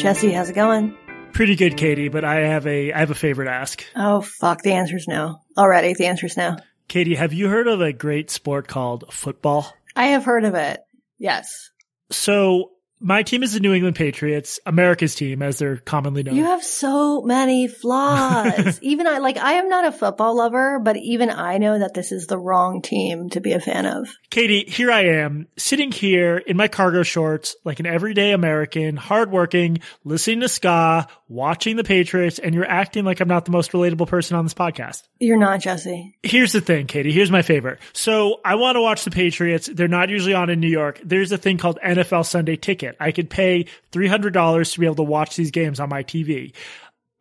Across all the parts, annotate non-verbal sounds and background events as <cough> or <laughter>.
Jesse, how's it going? Pretty good, Katie, but I have a I have a favor to ask. Oh, fuck. The answer's no. Already, the answer's no. Katie, have you heard of a great sport called football? I have heard of it. Yes. So my team is the New England Patriots, America's team, as they're commonly known. You have so many flaws. <laughs> even I, like, I am not a football lover, but even I know that this is the wrong team to be a fan of. Katie, here I am, sitting here in my cargo shorts, like an everyday American, hardworking, listening to ska, watching the Patriots, and you're acting like I'm not the most relatable person on this podcast. You're not, Jesse. Here's the thing, Katie. Here's my favorite. So I want to watch the Patriots. They're not usually on in New York. There's a thing called NFL Sunday Ticket. I could pay $300 to be able to watch these games on my TV.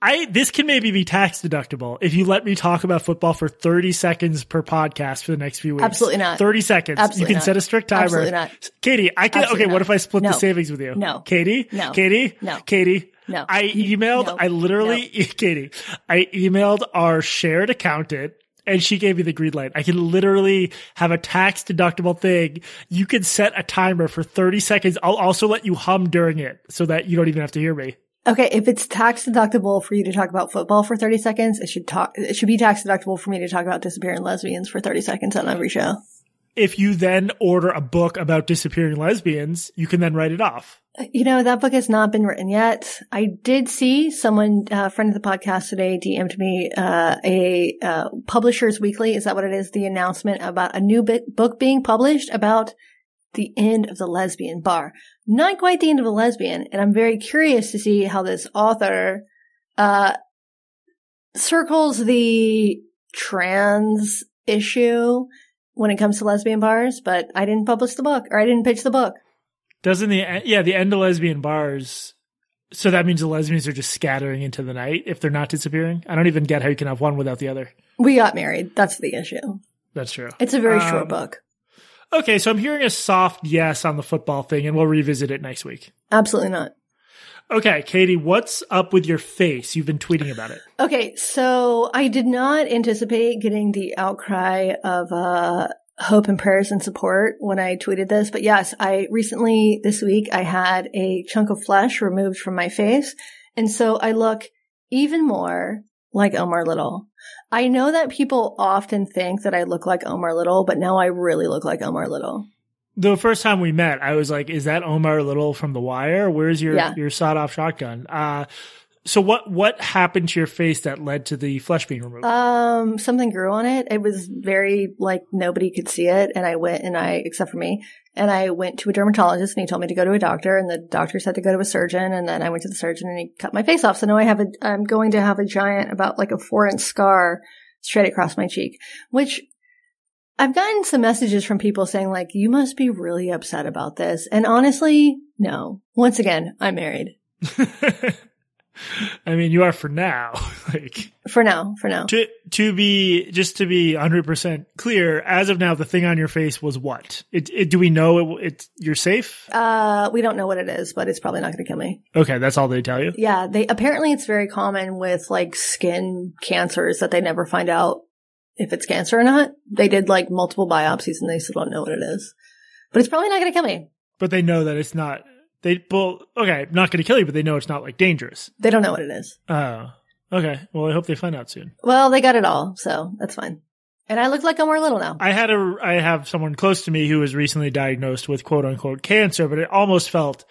I, this can maybe be tax deductible if you let me talk about football for 30 seconds per podcast for the next few weeks. Absolutely not. 30 seconds. Absolutely you can not. set a strict timer. Absolutely not. Katie, I can, Absolutely okay, what if I split No. the savings with you? No. Katie? No. Katie? No. Katie? No. I emailed, No. I literally, <laughs> Katie, I emailed our shared accountant and she gave me the green light. I can literally have a tax deductible thing. You can set a timer for 30 seconds. I'll also let you hum during it so that you don't even have to hear me. Okay, if it's tax deductible for you to talk about football for 30 seconds, it should talk, it should be tax deductible for me to talk about disappearing lesbians for 30 seconds on every show. If you then order a book about disappearing lesbians, you can then write it off. You know, that book has not been written yet. I did see someone, uh, a friend of the podcast today DM'd me, uh, a, uh, Publishers Weekly. Is that what it is? The announcement about a new book being published about the end of the lesbian bar. Not quite the end of the lesbian. And I'm very curious to see how this author, uh, circles the trans issue when it comes to lesbian bars, but I didn't publish the book or I didn't pitch the book. Doesn't the, yeah, the end of lesbian bars. So that means the lesbians are just scattering into the night if they're not disappearing. I don't even get how you can have one without the other. We got married. That's the issue. That's true. It's a very Um, short book. Okay, so I'm hearing a soft yes on the football thing, and we'll revisit it next week. Absolutely not. Okay, Katie, what's up with your face? You've been tweeting about it. Okay, so I did not anticipate getting the outcry of uh, hope and prayers and support when I tweeted this, but yes, I recently this week I had a chunk of flesh removed from my face, and so I look even more like Omar Little. I know that people often think that I look like Omar Little, but now I really look like Omar Little. The first time we met, I was like, "Is that Omar Little from The Wire? Where's your Yeah. your sawed off shotgun?" Uh, so what what happened to your face that led to the flesh being removed? Um, something grew on it. It was very like nobody could see it, and I went and I, except for me, and I went to a dermatologist, and he told me to go to a doctor, and the doctor said to go to a surgeon, and then I went to the surgeon, and he cut my face off. So now I have a, I'm going to have a giant, about like a four inch scar straight across my cheek, which I've gotten some messages from people saying like, you must be really upset about this, and honestly, no. Once again, I'm married <laughs> I mean, you are for now. <laughs> like for now. For now. to to be just to be 100 percent clear, as of now, the thing on your face was what? It, it do we know it, it's you're safe? Uh, we don't know what it is, but it's probably not going to kill me. Okay, that's all they tell you. Yeah, they apparently it's very common with like skin cancers that they never find out if it's cancer or not. They did like multiple biopsies and they still don't know what it is. But it's probably not going to kill me. But they know that it's not. They well, okay, not going to kill you, but they know it's not like dangerous. They don't know what it is. Oh, okay. Well, I hope they find out soon. Well, they got it all, so that's fine. And I look like Omar Little now. I had a I have someone close to me who was recently diagnosed with quote unquote cancer, but it almost felt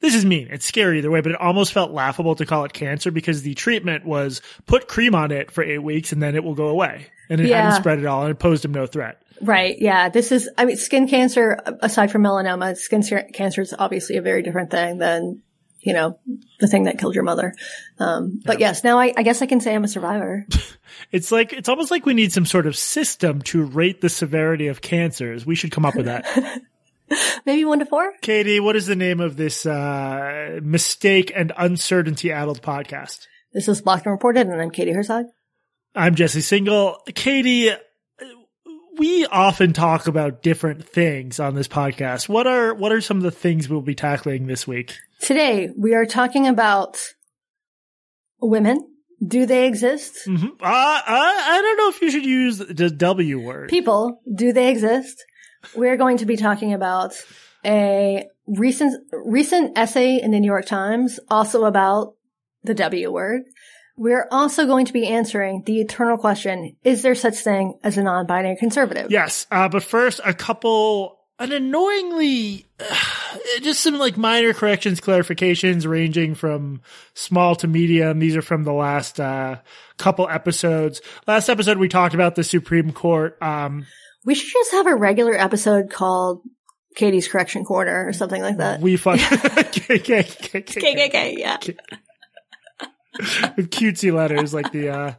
this is mean. It's scary either way, but it almost felt laughable to call it cancer because the treatment was put cream on it for eight weeks and then it will go away. And it Yeah. hadn't spread at all and it posed him no threat. Right. Yeah. This is, I mean, skin cancer, aside from melanoma, skin cer- cancer is obviously a very different thing than, you know, the thing that killed your mother. Um, but yes, now I, I guess I can say I'm a survivor. <laughs> <laughs> It's like it's almost like we need some sort of system to rate the severity of cancers. We should come up with that. <laughs> <laughs> Maybe one to four? Katie, what is the name of this uh, mistake and uncertainty addled podcast? This is Blocked and Reported, and I'm Katie Herzog. I'm Jesse Singal. Katie, we often talk about different things on this podcast. What are what are some of the things we'll be tackling this week? Today, we are talking about women. Do they exist? hmm Uh, I, I don't know if you should use the W word. People, do they exist? We're going to be talking about a recent recent essay in the New York Times also about the W word. We're also going to be answering the eternal question: Is there such thing as a non-binary conservative? Yes, uh, but first, a couple an annoyingly just some like minor corrections clarifications ranging from small to medium these are from the last uh, couple episodes last episode we talked about the supreme court um, we should just have a regular episode called katie's correction corner or something like that we fuck KKK, KKK, yeah with cutesy letters like the uh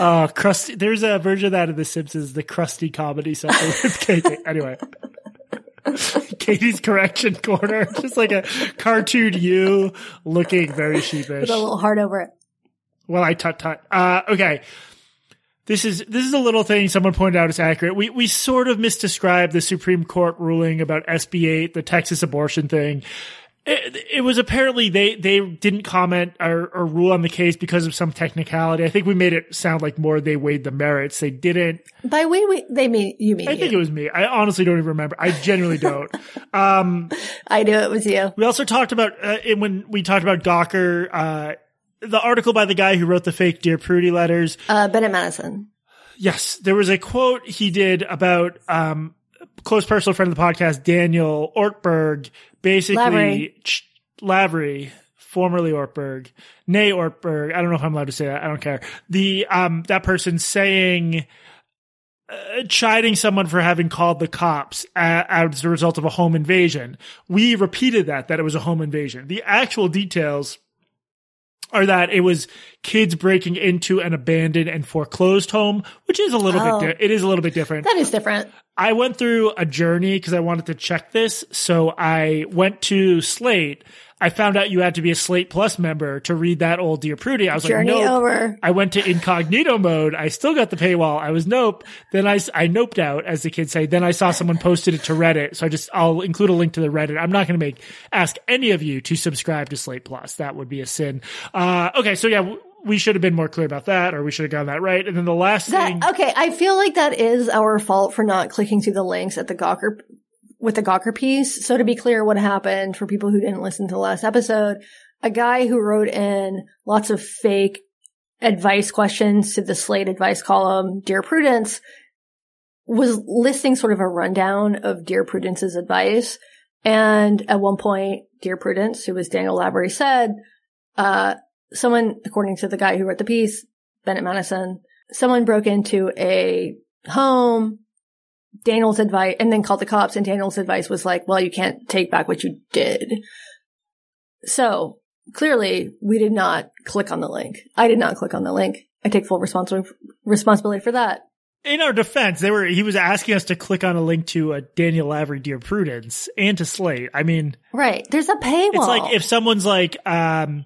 uh Krusty there's a version of that in the simpsons the Krusty comedy something with KK anyway Katie's correction corner, just like a cartoon you looking very sheepish with a little heart over it. Well, I tut tut. Uh, okay. This is this is a little thing someone pointed out is accurate. We we sort of misdescribed the Supreme Court ruling about SB eight, the Texas abortion thing. It, it, was apparently they they didn't comment or, or, rule on the case because of some technicality. I think we made it sound like more they weighed the merits. They didn't. By we, we they mean you mean. I you. think it was me. I honestly don't even remember. I genuinely don't. um, <laughs> I knew it was you. We also talked about uh, when we talked about Gawker, uh, the article by the guy who wrote the fake Dear Prudie letters. Uh, Bennett Madison. Yes, there was a quote he did about um, close personal friend of the podcast, Daniel Ortberg, basically Lavery. Ch- Lavery, formerly Ortberg, nay Ortberg. I don't know if I'm allowed to say that. I don't care. The um that person saying. Uh, chiding someone for having called the cops uh, as a result of a home invasion. We repeated that, that it was a home invasion. The actual details are that it was kids breaking into an abandoned and foreclosed home, which is a little Oh. bit, di- it is a little bit different. That is different. I went through a journey because I wanted to check this. So I went to Slate. I found out you had to be a Slate Plus member to read that old Dear Prudie. I was Journey like, nope. over. I went to incognito mode. I still got the paywall. I was nope. Then I, I noped out, as the kids say. Then I saw someone posted it to Reddit. So I just, I'll include a link to the Reddit. I'm not going to make, ask any of you to subscribe to Slate Plus. That would be a sin. Uh, okay. So yeah, w- we should have been more clear about that or we should have gotten that right. And then the last thing. Okay, I feel like that is our fault for not clicking through the links at the Gawker with the Gawker piece. So to be clear, what happened for people who didn't listen to the last episode, a guy who wrote in lots of fake advice questions to the Slate advice column, Dear Prudence, was listing sort of a rundown of Dear Prudence's advice. And at one point, Dear Prudence, who was Daniel Lavery, said, uh, someone, according to the guy who wrote the piece, Bennett Madison, someone broke into a home. Daniel's advice, and then called the cops, and Daniel's advice was like, well, you can't take back what you did. So clearly we did not click on the link. I did not click on the link. I take full responsi- responsibility for that. in our defense, they were he was asking us to click on a link to a Daniel Lavery Dear Prudence and to Slate. I mean, Right. There's a paywall. it's like if someone's like um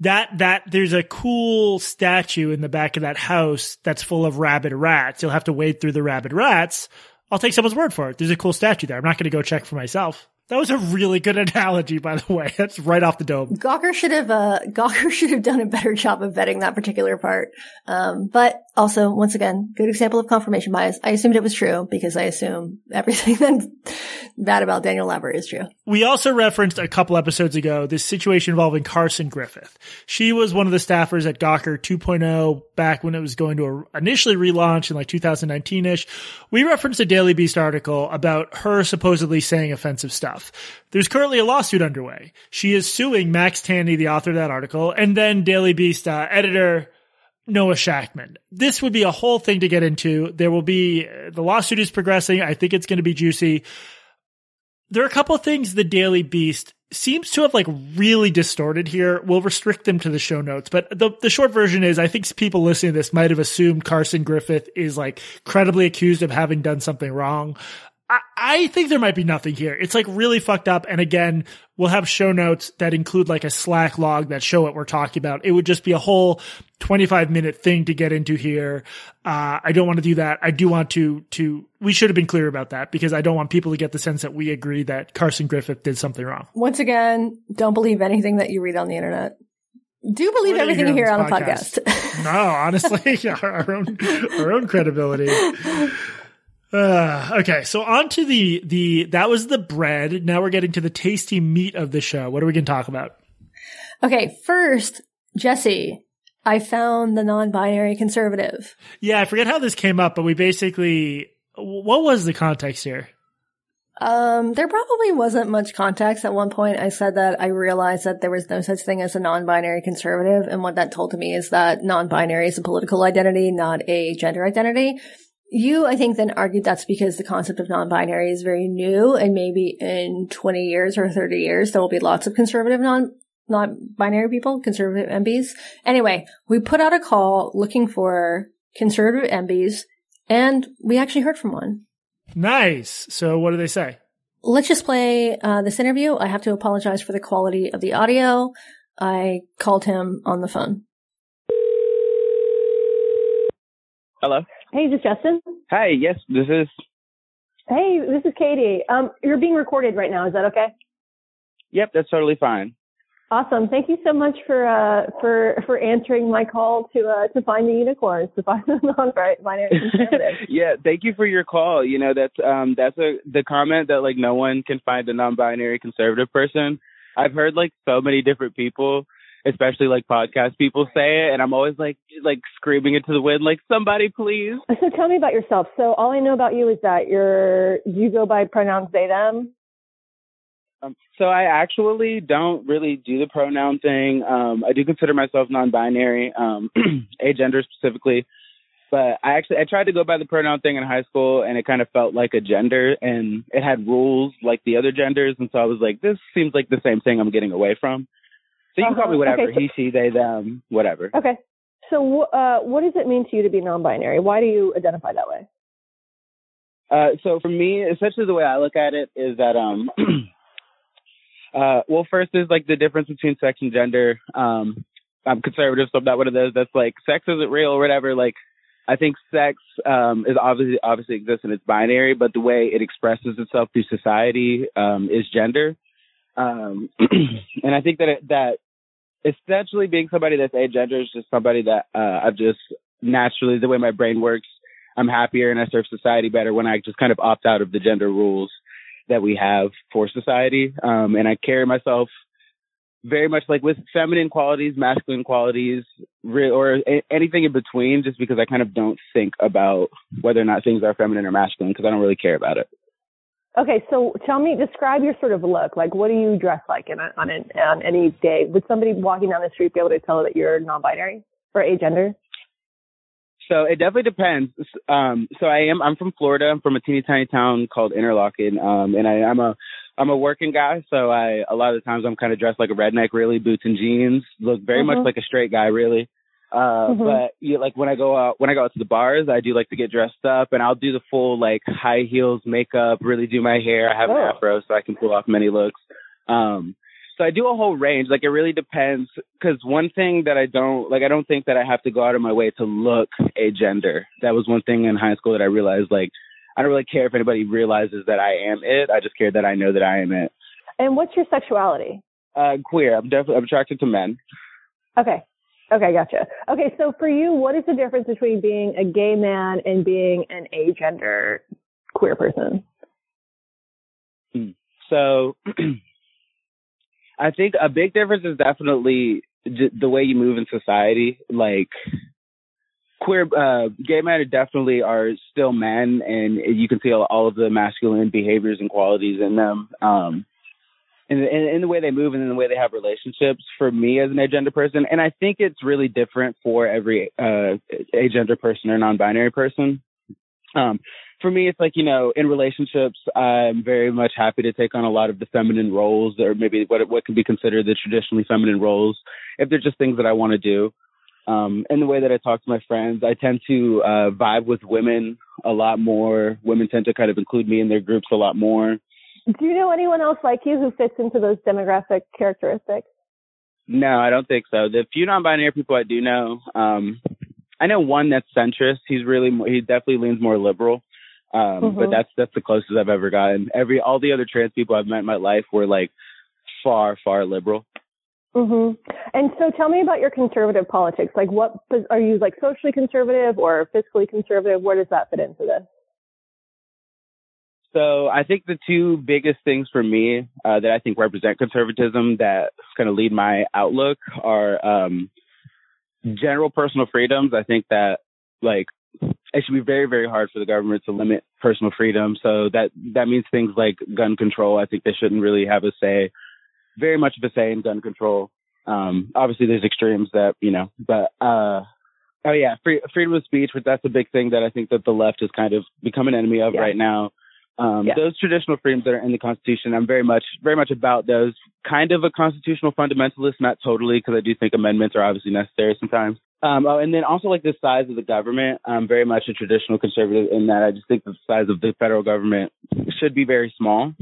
that that there's a cool statue in the back of that house that's full of rabid rats. You'll have to wade through the rabid rats. I'll take someone's word for it. There's a cool statue there. I'm not going to go check for myself. That was a really good analogy, by the way. <laughs> That's right off the dome. Gawker should have, uh, <laughs> Gawker should have done a better job of vetting that particular part. Um, but also, once again, good example of confirmation bias. I assumed it was true because I assume <laughs> everything that's bad about Daniel Lavery is true. We also referenced a couple episodes ago this situation involving Carson Griffith. She was one of the staffers at Gawker 2.0 back when it was going to initially relaunch in like 2019ish. We referenced a Daily Beast article about her supposedly saying offensive stuff. There's currently a lawsuit underway. She is suing Max Tani, the author of that article, and then Daily Beast uh, editor Noah Shachtman. This would be a whole thing to get into. There will be the lawsuit is progressing. I think it's going to be juicy there are a couple things the Daily Beast seems to have like really distorted here. We'll restrict them to the show notes, but the the short version is I think people listening to this might have assumed Carson Griffith is like credibly accused of having done something wrong. I, I think there might be nothing here. It's like really fucked up. And again, we'll have show notes that include like a Slack log that show what we're talking about. It would just be a whole 25 minute thing to get into here. Uh, I don't want to do that. I do want to, to, we should have been clear about that because I don't want people to get the sense that we agree that Carson Griffith did something wrong. Once again, don't believe anything that you read on the internet. Do believe What do you everything you hear hear on on the this podcast. <laughs> No, honestly, <laughs> our own, our own credibility. Uh, okay, so on to the the that was the bread. Now we're getting to the tasty meat of the show. What are we going to talk about? Okay, first, Jesse, I found the non-binary conservative. Yeah, I forget how this came up, but we basically what was the context here? Um, there probably wasn't much context. At one point, I said that I realized that there was no such thing as a non-binary conservative, and what that told to me is that non-binary is a political identity, not a gender identity. You, I think, then argued that's because the concept of non-binary is very new, and maybe in 20 years or 30 years, there will be lots of conservative non non-binary people, conservative MBs. Anyway, we put out a call looking for conservative MBs, and we actually heard from one. Nice. So what do they say? Let's just play uh, this interview. I have to apologize for the quality of the audio. I called him on the phone. Hello. Hey, is this Justin? Hi. Yes, this is. Hey, this is Katie. Um, you're being recorded right now. Is that okay? Yep, that's totally fine. Awesome. Thank you so much for uh, for for answering my call to uh, to find the unicorns, to find the non-binary conservative. yeah, thank you for your call. You know, that's um that's a the comment that like no one can find a non-binary conservative person. I've heard like so many different people, especially like podcast people say it, and I'm always like like screaming into the wind, like somebody please. So tell me about yourself. So all I know about you is that you're you go by pronouns they them. Um, so I actually don't really do the pronoun thing. Um, I do consider myself non-binary, um, <clears throat> agender specifically, but I actually I tried to go by the pronoun thing in high school, and it kind of felt like a gender, and it had rules like the other genders, and so I was like, this seems like the same thing I'm getting away from. You can Uh-huh. call me whatever, Okay, so- he, she, they, them, whatever. Okay. So uh, what does it mean to you to be non-binary? Why do you identify that way? Uh, so for me, essentially the way I look at it is that, um, <clears throat> uh, well, first is like the difference between sex and gender. Um, I'm conservative, so I'm not one of those that's like sex isn't real or whatever. Like, I think sex um, is obviously obviously exists and it's binary, but the way it expresses itself through society um, is gender. Um, <clears throat> and I think that it, that essentially being somebody that's agender is just somebody that uh, I've just naturally the way my brain works. I'm happier and I serve society better when I just kind of opt out of the gender rules that we have for society. Um, and I carry myself very much like with feminine qualities, masculine qualities, re- or a- anything in between, just because I kind of don't think about whether or not things are feminine or masculine because I don't really care about it. Okay, so tell me, describe your sort of look. Like, what do you dress like in a, on, an, on any day? Would somebody walking down the street be able to tell that you're non-binary or agender? So it definitely depends. Um, so I am. I'm from Florida. I'm from a teeny tiny town called Interlachen, um, and I, I'm a I'm a working guy. So I a lot of the times I'm kind of dressed like a redneck, really, boots and jeans. Look very much Mhm. like a straight guy, really. Uh, Mhm. but you like when I go out when I go out to the bars, I do like to get dressed up, and I'll do the full like high heels, makeup, really do my hair. I have an Oh. afro, so I can pull off many looks. Um, so I do a whole range. Like it really depends. Because one thing that I don't like, I don't think that I have to go out of my way to look a gender. That was one thing in high school that I realized. Like I don't really care if anybody realizes that I am it. I just care that I know that I am it. And what's your sexuality? Uh, queer. I'm definitely I'm attracted to men. Okay. Okay, gotcha. Okay, so for you, what is the difference between being a gay man and being an agender queer person? So <clears throat> I think a big difference is definitely the way you move in society. Like queer, uh, gay men definitely are still men, and you can see all, all of the masculine behaviors and qualities in them. Um, in, in, in the way they move and in the way they have relationships for me as an agender person. And I think it's really different for every uh, agender person or non-binary person. Um, for me, it's like, you know, in relationships, I'm very much happy to take on a lot of the feminine roles or maybe what, what could be considered the traditionally feminine roles if they're just things that I want to do. Um, and the way that I talk to my friends, I tend to uh, vibe with women a lot more. Women tend to kind of include me in their groups a lot more. Do you know anyone else like you who fits into those demographic characteristics? No, I don't think so. The few non-binary people I do know, um, I know one that's centrist. He's really, he definitely leans more liberal. Um, Mhm. but that's, that's the closest I've ever gotten. Every, all the other trans people I've met in my life were like far, far liberal. hmm And so tell me about your conservative politics. Like what, are you like socially conservative or fiscally conservative? Where does that fit into this? So I think the two biggest things for me uh, that I think represent conservatism that kind of lead my outlook are um, general personal freedoms. I think that like it should be very very hard for the government to limit personal freedom. So that that means things like gun control. I think they shouldn't really have a say, very much of a say in gun control. Um, obviously, there's extremes that you know, but uh, oh yeah, free, freedom of speech, but that's a big thing that I think that the left has kind of become an enemy of Yeah. right now. Um, Yeah. Those traditional freedoms that are in the Constitution, I'm very much, very much about those. Kind of a constitutional fundamentalist, not totally, because I do think amendments are obviously necessary sometimes. Um, oh, and then also like the size of the government. I'm very much a traditional conservative in that I just think the size of the federal government should be very small.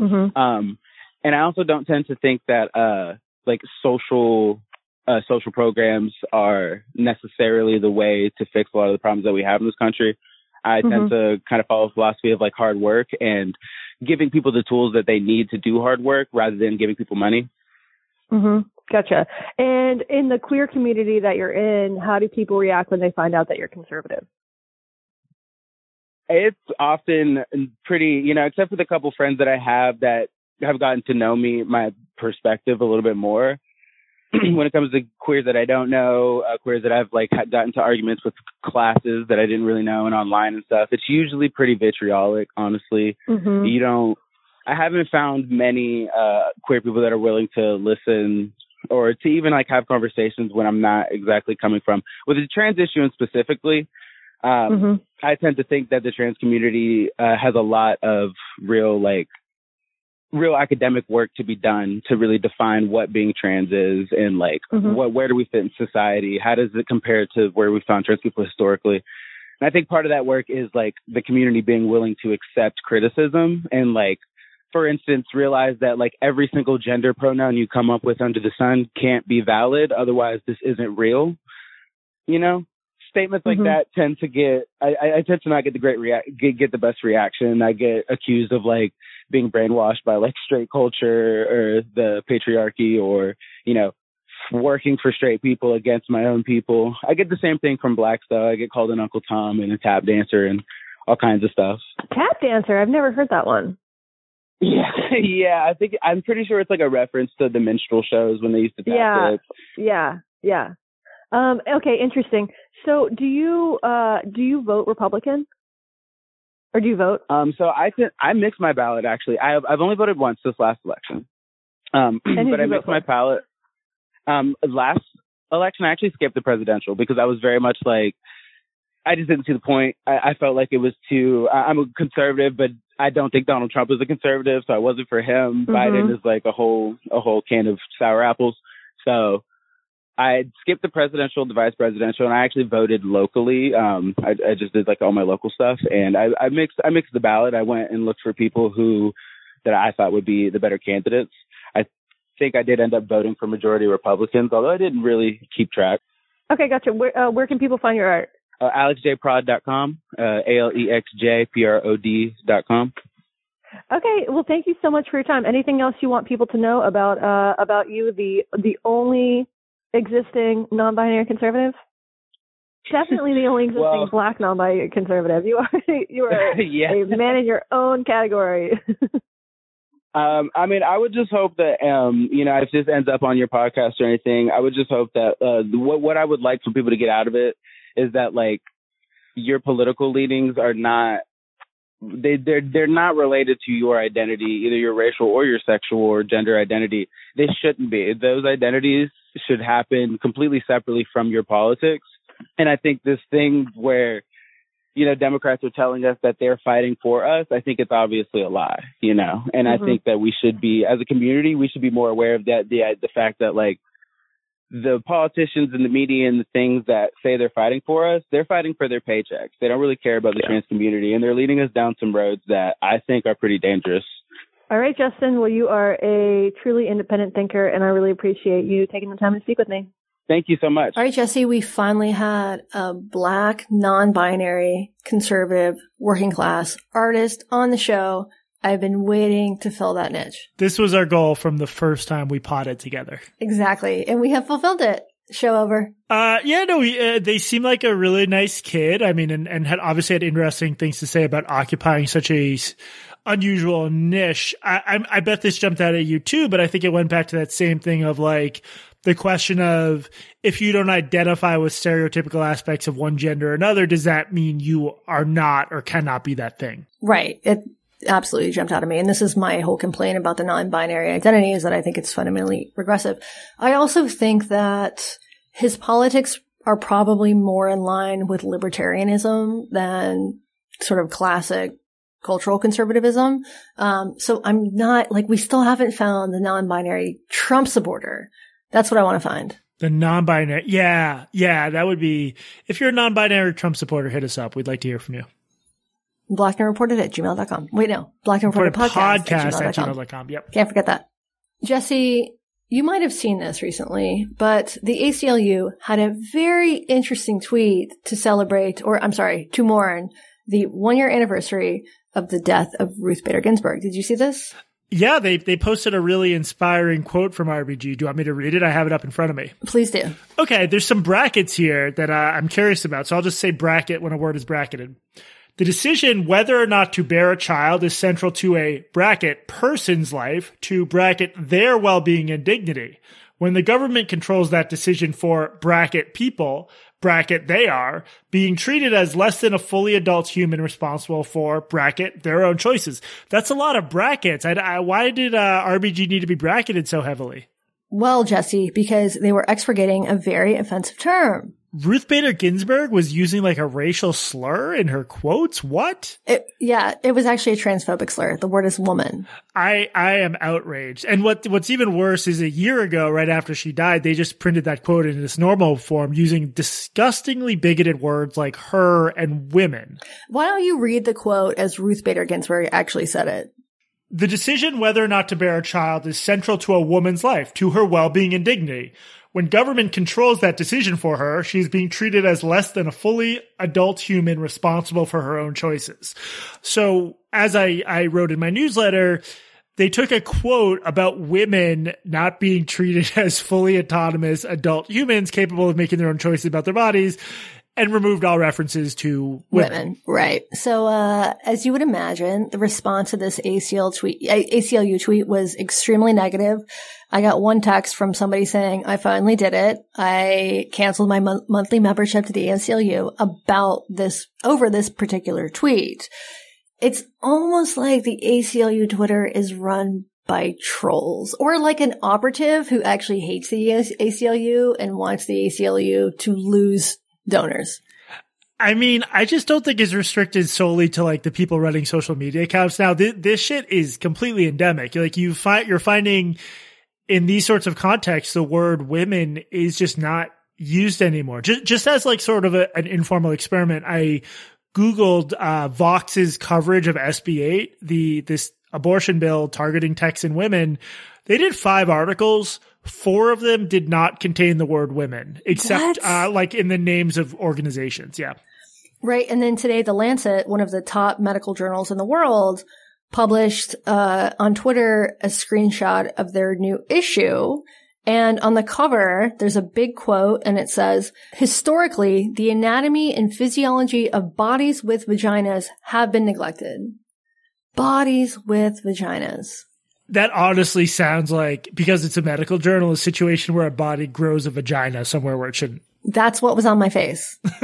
Mm-hmm. Um, and I also don't tend to think that uh, like social uh, social programs are necessarily the way to fix a lot of the problems that we have in this country. I tend to kind of follow a philosophy of like hard work and giving people the tools that they need to do hard work rather than giving people money. Mm-hmm. Gotcha. And in the queer community that you're in, how do people react when they find out that you're conservative? It's often pretty, you know, except for the couple friends that I have that have gotten to know me, my perspective a little bit more. <clears throat> when it comes to queers that I don't know, uh, queers that I've like had gotten to arguments with classes that I didn't really know and online and stuff, it's usually pretty vitriolic, honestly. Mm-hmm. You don't, I haven't found many uh, queer people that are willing to listen or to even like have conversations when I'm not exactly coming from. With the trans issue and specifically, um, Mm-hmm. I tend to think that the trans community uh, has a lot of real like real academic work to be done to really define what being trans is and like Mhm. what where do we fit in society? How does it compare to where we found trans people historically? And I think part of that work is like the community being willing to accept criticism and like for instance realize that like every single gender pronoun you come up with under the sun can't be valid otherwise this isn't real. You know? Statements like Mhm. that tend to get I, I I tend to not get the great react get, get the best reaction. I get accused of like being brainwashed by like straight culture or the patriarchy or, you know, working for straight people against my own people. I get the same thing from blacks though. I get called an Uncle Tom and a tap dancer and all kinds of stuff. Tap dancer. I've never heard that one. Yeah, <laughs> yeah. I think I'm pretty sure it's like a reference to the minstrel shows when they used to tap Yeah. dance. Yeah. Yeah. Um, okay. Interesting. So, do you uh, do you vote Republican, or do you vote? Um, so I th- I mixed my ballot actually. I have, I've only voted once this last election. Um, <clears throat> but I mixed my ballot. Um, last election I actually skipped the presidential because I was very much like I just didn't see the point. I, I felt like it was too. I, I'm a conservative, but I don't think Donald Trump is a conservative, so I wasn't for him. Mhm. Biden is like a whole a whole can of sour apples. So I skipped the presidential, the vice presidential, and I actually voted locally. Um, I, I just did like all my local stuff, and I, I mixed I mixed the ballot. I went and looked for people who that I thought would be the better candidates. I think I did end up voting for majority Republicans, although I didn't really keep track. Okay, gotcha. Where uh, where can people find your art? Uh, AlexJProd.com, uh, A L E X J P R O D.com. Okay, well, thank you so much for your time. Anything else you want people to know about uh, about you, the the only existing non-binary conservative? Definitely the only <laughs> existing Well- black non-binary conservative. You are <laughs> you are <laughs> yeah. a man in your own category. Um, I mean, I would just hope that, um, you know, if this ends up on your podcast or anything, I would just hope that uh, what what I would like for people to get out of it is that like your political leanings are not they they're they're not related to your identity, either your racial or your sexual or gender identity. They shouldn't be. Those identities should happen completely separately from your politics. And I think this thing where you know, Democrats are telling us that they're fighting for us, I think it's obviously a lie, you know. And Mhm. I think that we should be, as a community, we should be more aware of that, the the fact that like the politicians and the media and the things that say they're fighting for us, they're fighting for their paychecks. They don't really care about the Yeah. trans community, and they're leading us down some roads that I think are pretty dangerous. All right, Justin. Well, you are a truly independent thinker, and I really appreciate you taking the time to speak with me. Thank you so much. All right, Jesse, we finally had a black, non-binary, conservative, working class artist on the show. I've been waiting to fill that niche. This was our goal from the first time we potted together. Exactly. And we have fulfilled it. show over? Uh, yeah, no, uh, they seem like a really nice kid. I mean, and, and had obviously had interesting things to say about occupying such a unusual niche. I, I, I bet this jumped out at you too, but I think it went back to that same thing of like, the question of if you don't identify with stereotypical aspects of one gender or another, does that mean you are not or cannot be that thing? Right. It absolutely jumped out of me. And this is my whole complaint about the non-binary identity is that I think it's fundamentally regressive. I also think that his politics are probably more in line with libertarianism than sort of classic cultural conservatism. Um, so I'm not like we still haven't found the non-binary Trump supporter that's what I want to find. The non-binary. Yeah. Yeah. That would be, if you're a non-binary Trump supporter, hit us up. We'd like to hear from you. Blocked and reported at gmail.com. Wait, no. Blocked and reported podcast, podcast at, gmail.com. at gmail.com. Yep. Can't forget that. Jesse, you might have seen this recently, but the ACLU had a very interesting tweet to celebrate, or I'm sorry, to mourn the one year anniversary of the death of Ruth Bader Ginsburg. Did you see this? Yeah, they they posted a really inspiring quote from RBG. Do you want me to read it? I have it up in front of me. Please do. Okay, there's some brackets here that uh, I'm curious about, so I'll just say bracket when a word is bracketed. The decision whether or not to bear a child is central to a bracket person's life to bracket their well-being and dignity. When the government controls that decision for bracket people, bracket they are being treated as less than a fully adult human responsible for bracket their own choices. That's a lot of brackets. I, I, why did uh, RBG need to be bracketed so heavily? Well, Jesse, because they were expurgating a very offensive term. Ruth Bader Ginsburg was using like a racial slur in her quotes. What? It, yeah, it was actually a transphobic slur. The word is woman. I I am outraged. And what what's even worse is a year ago, right after she died, they just printed that quote in its normal form using disgustingly bigoted words like her and women. Why don't you read the quote as Ruth Bader Ginsburg actually said it? The decision whether or not to bear a child is central to a woman's life, to her well-being and dignity. When government controls that decision for her, she is being treated as less than a fully adult human responsible for her own choices. So as I, I wrote in my newsletter, they took a quote about women not being treated <laughs> as fully autonomous adult humans capable of making their own choices about their bodies and removed all references to women. women. Right. So, uh, as you would imagine, the response to this ACL tweet, ACLU tweet was extremely negative. I got one text from somebody saying, I finally did it. I canceled my mon- monthly membership to the ACLU about this, over this particular tweet. It's almost like the ACLU Twitter is run by trolls or like an operative who actually hates the ACLU and wants the ACLU to lose donors. I mean, I just don't think it's restricted solely to like the people running social media accounts. Now, th- this shit is completely endemic. Like you find, you're finding in these sorts of contexts, the word women is just not used anymore. Just, just as like sort of a, an informal experiment, I Googled, uh, Vox's coverage of SB8, the, this abortion bill targeting Texan women. They did five articles Four of them did not contain the word women, except uh, like in the names of organizations. Yeah. Right. And then today, The Lancet, one of the top medical journals in the world, published uh, on Twitter a screenshot of their new issue. And on the cover, there's a big quote and it says, historically, the anatomy and physiology of bodies with vaginas have been neglected. Bodies with vaginas that honestly sounds like because it's a medical journal, a situation where a body grows a vagina somewhere where it shouldn't. That's what was on my face. <laughs>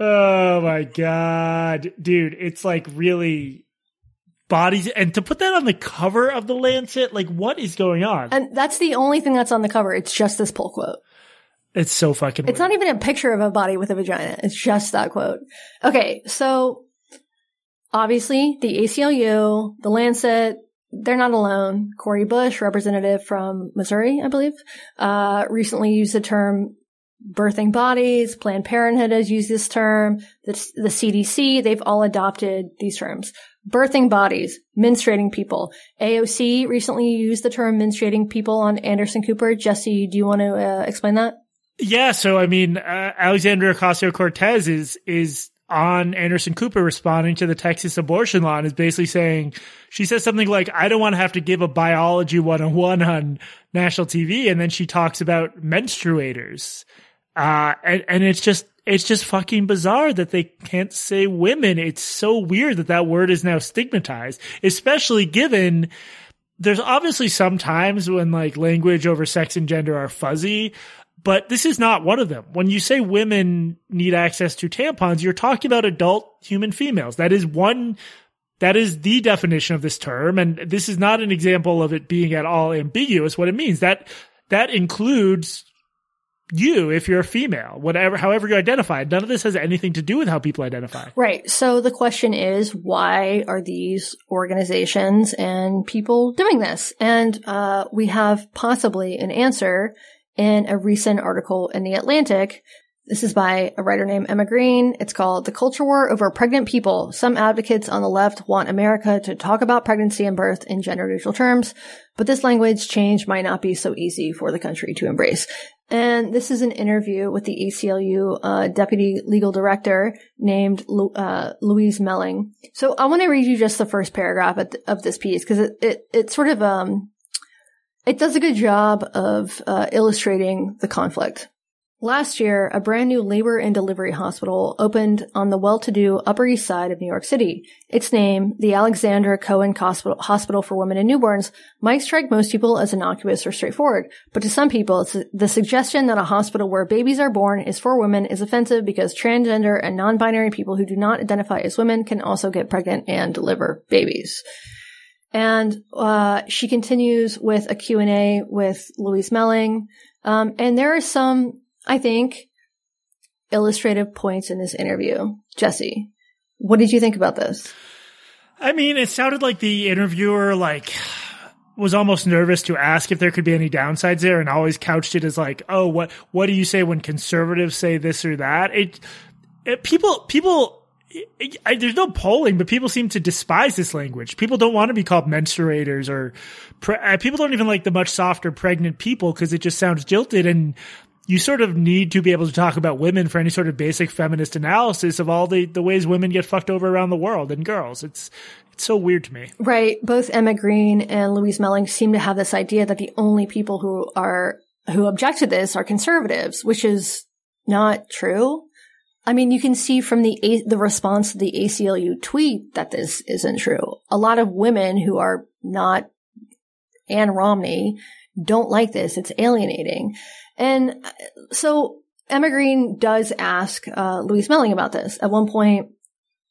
oh my god, dude! It's like really bodies, and to put that on the cover of the Lancet, like what is going on? And that's the only thing that's on the cover. It's just this pull quote. It's so fucking. It's weird. not even a picture of a body with a vagina. It's just that quote. Okay, so obviously the ACLU, the Lancet, they're not alone. Cori Bush, representative from Missouri, I believe, uh, recently used the term birthing bodies. Planned Parenthood has used this term. The, the CDC, they've all adopted these terms. Birthing bodies, menstruating people. AOC recently used the term menstruating people on Anderson Cooper. Jesse, do you want to uh, explain that? Yeah. So, I mean, uh, Alexandria Ocasio Cortez is, is on Anderson Cooper responding to the Texas abortion law and is basically saying, she says something like, I don't want to have to give a biology 101 on national TV. And then she talks about menstruators. Uh, and, and it's just, it's just fucking bizarre that they can't say women. It's so weird that that word is now stigmatized, especially given there's obviously some times when like language over sex and gender are fuzzy, but this is not one of them. When you say women need access to tampons, you're talking about adult human females. That is one, that is the definition of this term. And this is not an example of it being at all ambiguous what it means. That, that includes you if you're a female, whatever, however you identify. None of this has anything to do with how people identify. Right. So the question is, why are these organizations and people doing this? And uh, we have possibly an answer in a recent article in The Atlantic. This is by a writer named Emma Green. It's called The Culture War Over Pregnant People. Some advocates on the left want America to talk about pregnancy and birth in gender neutral terms, but this language change might not be so easy for the country to embrace. And this is an interview with the ACLU uh, deputy legal director named uh, Louise Melling. So I want to read you just the first paragraph of this piece because it, it, it sort of um, it does a good job of uh, illustrating the conflict. Last year, a brand new labor and delivery hospital opened on the well-to-do Upper East Side of New York City. Its name, the Alexandra Cohen Hospital, Hospital for Women and Newborns, might strike most people as innocuous or straightforward, but to some people, the suggestion that a hospital where babies are born is for women is offensive because transgender and non-binary people who do not identify as women can also get pregnant and deliver babies. And uh, she continues with a Q&A with Louise Melling. Um, and there are some, I think, illustrative points in this interview. Jesse, what did you think about this? I mean, it sounded like the interviewer, like, was almost nervous to ask if there could be any downsides there and always couched it as like, oh, what, what do you say when conservatives say this or that? It, it people, people I, there's no polling, but people seem to despise this language. People don't want to be called menstruators or pre- uh, people don't even like the much softer pregnant people because it just sounds jilted. And you sort of need to be able to talk about women for any sort of basic feminist analysis of all the, the ways women get fucked over around the world and girls. It's, it's so weird to me. Right. Both Emma Green and Louise Melling seem to have this idea that the only people who are, who object to this are conservatives, which is not true. I mean, you can see from the the response to the ACLU tweet that this isn't true. A lot of women who are not Ann Romney don't like this. It's alienating. And uh, so Emma Green does ask uh, Louise Melling about this. At one point,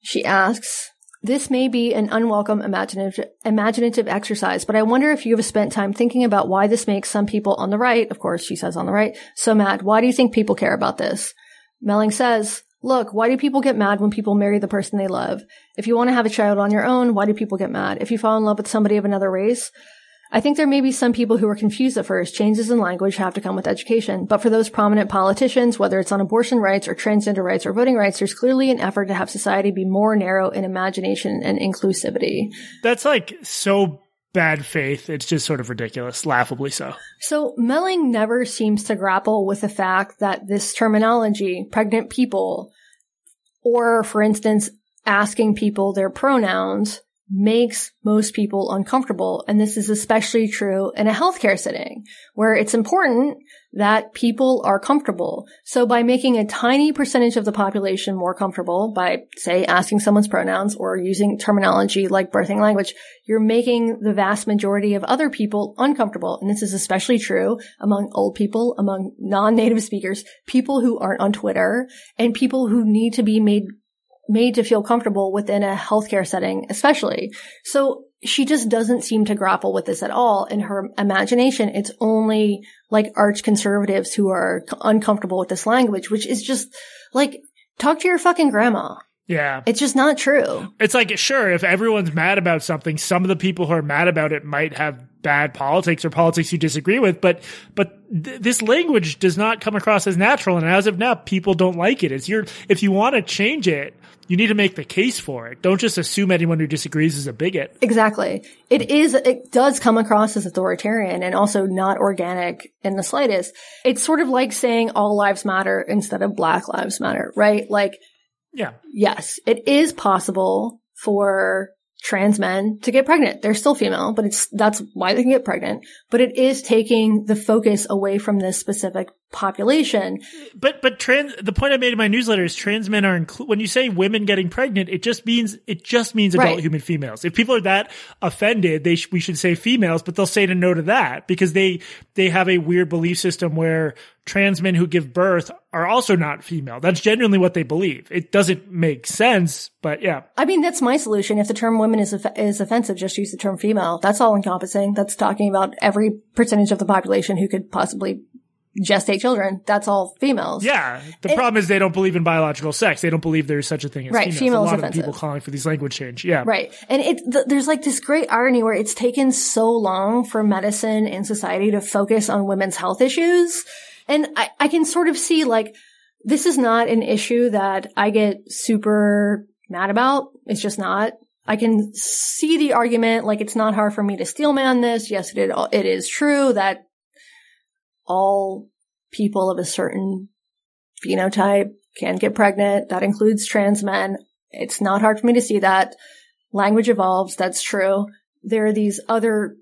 she asks, this may be an unwelcome imaginative, imaginative exercise, but I wonder if you have spent time thinking about why this makes some people on the right, of course, she says on the right, so mad. Why do you think people care about this? Melling says, Look, why do people get mad when people marry the person they love? If you want to have a child on your own, why do people get mad? If you fall in love with somebody of another race? I think there may be some people who are confused at first. Changes in language have to come with education. But for those prominent politicians, whether it's on abortion rights or transgender rights or voting rights, there's clearly an effort to have society be more narrow in imagination and inclusivity. That's like so bad faith. It's just sort of ridiculous, laughably so. So Melling never seems to grapple with the fact that this terminology, pregnant people, or for instance, asking people their pronouns makes most people uncomfortable. And this is especially true in a healthcare setting where it's important that people are comfortable. So by making a tiny percentage of the population more comfortable by, say, asking someone's pronouns or using terminology like birthing language, you're making the vast majority of other people uncomfortable. And this is especially true among old people, among non-native speakers, people who aren't on Twitter, and people who need to be made made to feel comfortable within a healthcare setting, especially. So she just doesn't seem to grapple with this at all in her imagination. It's only like arch conservatives who are uncomfortable with this language, which is just like, talk to your fucking grandma. Yeah. It's just not true. It's like, sure, if everyone's mad about something, some of the people who are mad about it might have bad politics or politics you disagree with, but, but th- this language does not come across as natural. And as of now, people don't like it. It's your, if you want to change it, you need to make the case for it. Don't just assume anyone who disagrees is a bigot. Exactly. It is, it does come across as authoritarian and also not organic in the slightest. It's sort of like saying all lives matter instead of black lives matter, right? Like, Yeah. Yes, it is possible for trans men to get pregnant. They're still female, but it's, that's why they can get pregnant. But it is taking the focus away from this specific population. But, but trans, the point I made in my newsletter is trans men are included. When you say women getting pregnant, it just means, it just means adult Right. human females. If people are that offended, they sh- we should say females, but they'll say to no to that because they, they have a weird belief system where trans men who give birth are also not female. That's genuinely what they believe. It doesn't make sense, but yeah. I mean, that's my solution. If the term women is, is offensive, just use the term female. That's all encompassing. That's talking about every percentage of the population who could possibly gestate children. That's all females. Yeah. The problem is they don't believe in biological sex. They don't believe there's such a thing as Right, females. female a lot of people calling for these language change. Yeah. Right. And it, th- there's like this great irony where it's taken so long for medicine and society to focus on women's health issues. And I, I can sort of see like, this is not an issue that I get super mad about. It's just not. I can see the argument, like it's not hard for me to steel man this. Yes, it, it is true that all people of a certain phenotype can get pregnant. That includes trans men. It's not hard for me to see that. Language evolves. That's true. There are these other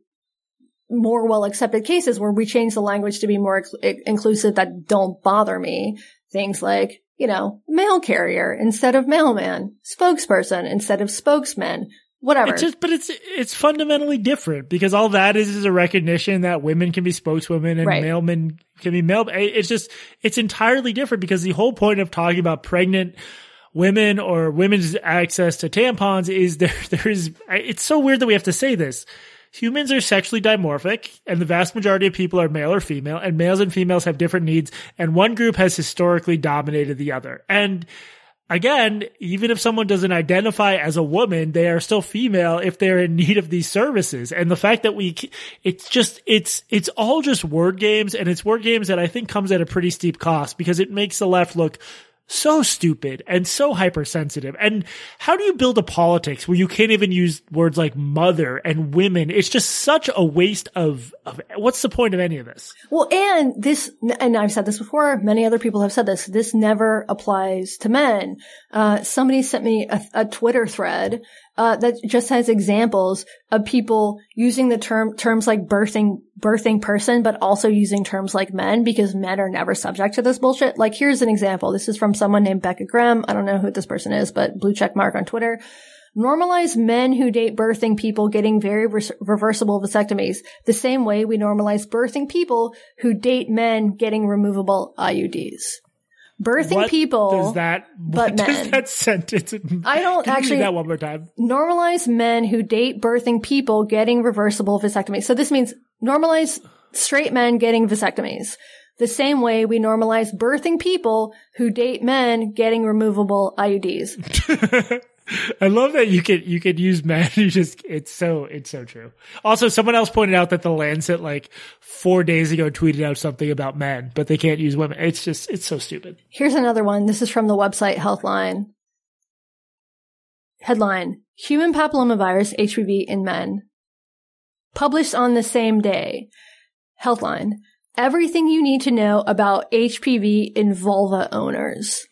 more well accepted cases where we change the language to be more ex- inclusive that don't bother me. Things like, you know, mail carrier instead of mailman, spokesperson instead of spokesman, whatever. It's just, but it's it's fundamentally different because all that is is a recognition that women can be spokeswomen and Right. mailmen can be mail. It's just it's entirely different because the whole point of talking about pregnant women or women's access to tampons is there <laughs> there is it's so weird that we have to say this. Humans are sexually dimorphic and the vast majority of people are male or female and males and females have different needs and one group has historically dominated the other. And again, even if someone doesn't identify as a woman, they are still female if they're in need of these services. And the fact that we, it's just, it's, it's all just word games and it's word games that I think comes at a pretty steep cost because it makes the left look so stupid and so hypersensitive. And how do you build a politics where you can't even use words like mother and women? It's just such a waste of, of what's the point of any of this? Well, and this, and I've said this before, many other people have said this, this never applies to men. Uh, somebody sent me a, a Twitter thread, uh, that just has examples of people using the term, terms like birthing, birthing person, but also using terms like men because men are never subject to this bullshit. Like, here's an example. This is from someone named Becca Graham. I don't know who this person is, but blue check mark on Twitter. Normalize men who date birthing people getting very re- reversible vasectomies, the same way we normalize birthing people who date men getting removable IUDs. Birthing What people does that, but what does men. that <laughs> sentence? I don't Can you read actually- that one more time. normalize men who date birthing people getting reversible vasectomies. So this means normalize straight men getting vasectomies. The same way we normalize birthing people who date men getting removable IUDs. <laughs> I love that you could you could use men. You just it's so it's so true. Also, someone else pointed out that the Lancet like four days ago tweeted out something about men, but they can't use women. It's just it's so stupid. Here's another one. This is from the website Healthline. Headline: Human papillomavirus HPV in men. Published on the same day. Healthline: Everything you need to know about HPV in vulva owners.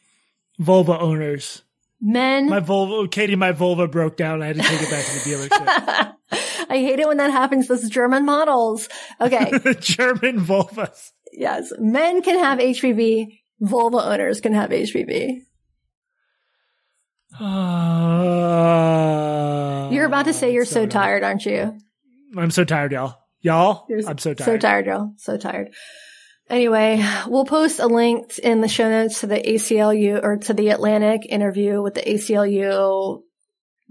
Vulva owners. Men. My vulva, Katie, my vulva broke down. I had to take it back to the dealership. <laughs> I hate it when that happens. Those German models. Okay. <laughs> German vulvas. yes. Men can have HPV. Vulva owners can have HPV. Uh, You're about to say you're so tired, aren't you? I'm so tired, y'all. Y'all, You're I'm so tired. So tired, y'all. So tired. Anyway, we'll post a link in the show notes to the ACLU or to the Atlantic interview with the ACLU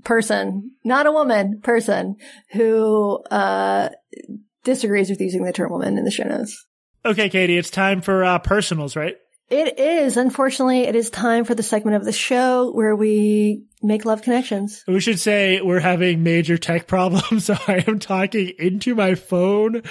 person, not a woman, person who uh disagrees with using the term woman in the show notes. Okay, Katie, it's time for uh, personals, right? It is. Unfortunately, it is time for the segment of the show where we make love connections. We should say we're having major tech <laughs> problems, so I am talking into my phone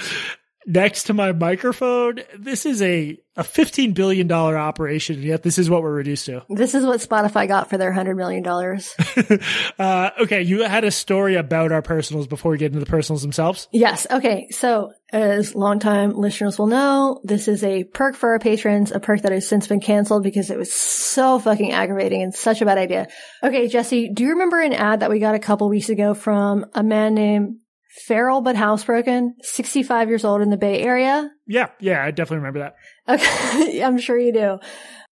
next to my microphone. This is a, a $15 billion operation, yet this is what we're reduced to. This is what Spotify got for their $100 million. <laughs> uh, okay, you had a story about our personals before we get into the personals themselves? Yes. Okay, so as longtime listeners will know, this is a perk for our patrons, a perk that has since been canceled because it was so fucking aggravating and such a bad idea. Okay, Jesse, do you remember an ad that we got a couple weeks ago from a man named feral but housebroken, 65 years old in the Bay Area. Yeah, yeah, I definitely remember that. Okay, <laughs> I'm sure you do.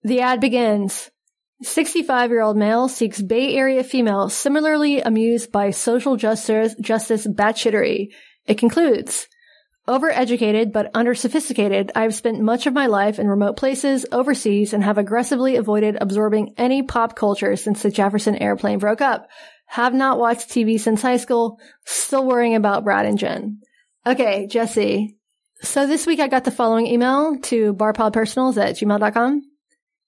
The ad begins. 65 year old male seeks Bay Area female similarly amused by social justice, justice batshittery. It concludes, Overeducated but under-sophisticated, I've spent much of my life in remote places, overseas, and have aggressively avoided absorbing any pop culture since the Jefferson airplane broke up. Have not watched TV since high school. Still worrying about Brad and Jen. Okay, Jesse. So this week I got the following email to barpodpersonals at gmail.com.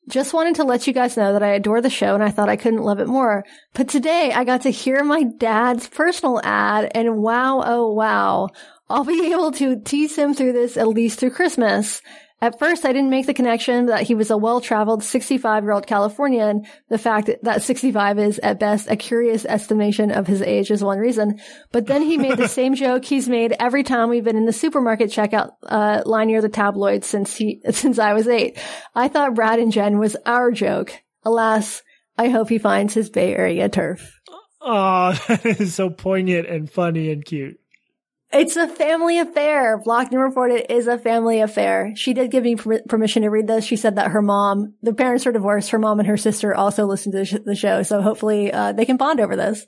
Just wanted to let you guys know that I adore the show and I thought I couldn't love it more. But today I got to hear my dad's personal ad and wow, oh wow. I'll be able to tease him through this at least through Christmas. At first, I didn't make the connection that he was a well-traveled 65-year-old Californian. The fact that 65 is at best a curious estimation of his age is one reason. But then he made the <laughs> same joke he's made every time we've been in the supermarket checkout uh, line near the tabloids since he <laughs> since I was eight. I thought Brad and Jen was our joke. Alas, I hope he finds his Bay Area turf. Oh, <laughs> that is so poignant and funny and cute. It's a family affair. Blocked and reported is a family affair. She did give me per- permission to read this. She said that her mom, the parents are divorced. Her mom and her sister also listen to the, sh- the show. So hopefully, uh, they can bond over this.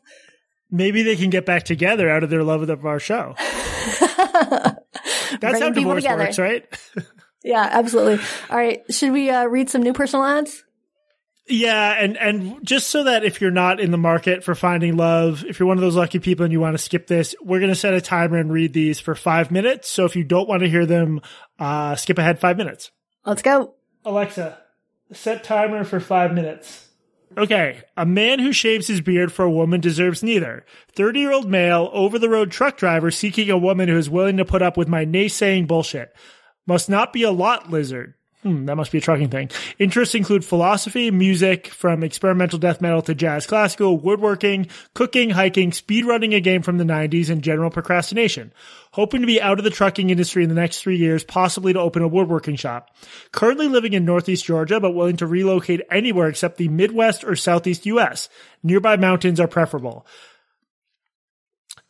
Maybe they can get back together out of their love of our show. <laughs> That's how divorce together. works, right? <laughs> yeah, absolutely. All right. Should we, uh, read some new personal ads? Yeah, and and just so that if you're not in the market for finding love, if you're one of those lucky people and you want to skip this, we're going to set a timer and read these for five minutes. So if you don't want to hear them, uh, skip ahead five minutes. Let's go. Alexa, set timer for five minutes. Okay, a man who shaves his beard for a woman deserves neither. 30 year old male, over the road truck driver seeking a woman who is willing to put up with my naysaying bullshit. Must not be a lot lizard. Hmm, that must be a trucking thing. Interests include philosophy, music, from experimental death metal to jazz classical, woodworking, cooking, hiking, speedrunning a game from the 90s, and general procrastination. Hoping to be out of the trucking industry in the next three years, possibly to open a woodworking shop. Currently living in Northeast Georgia, but willing to relocate anywhere except the Midwest or Southeast US. Nearby mountains are preferable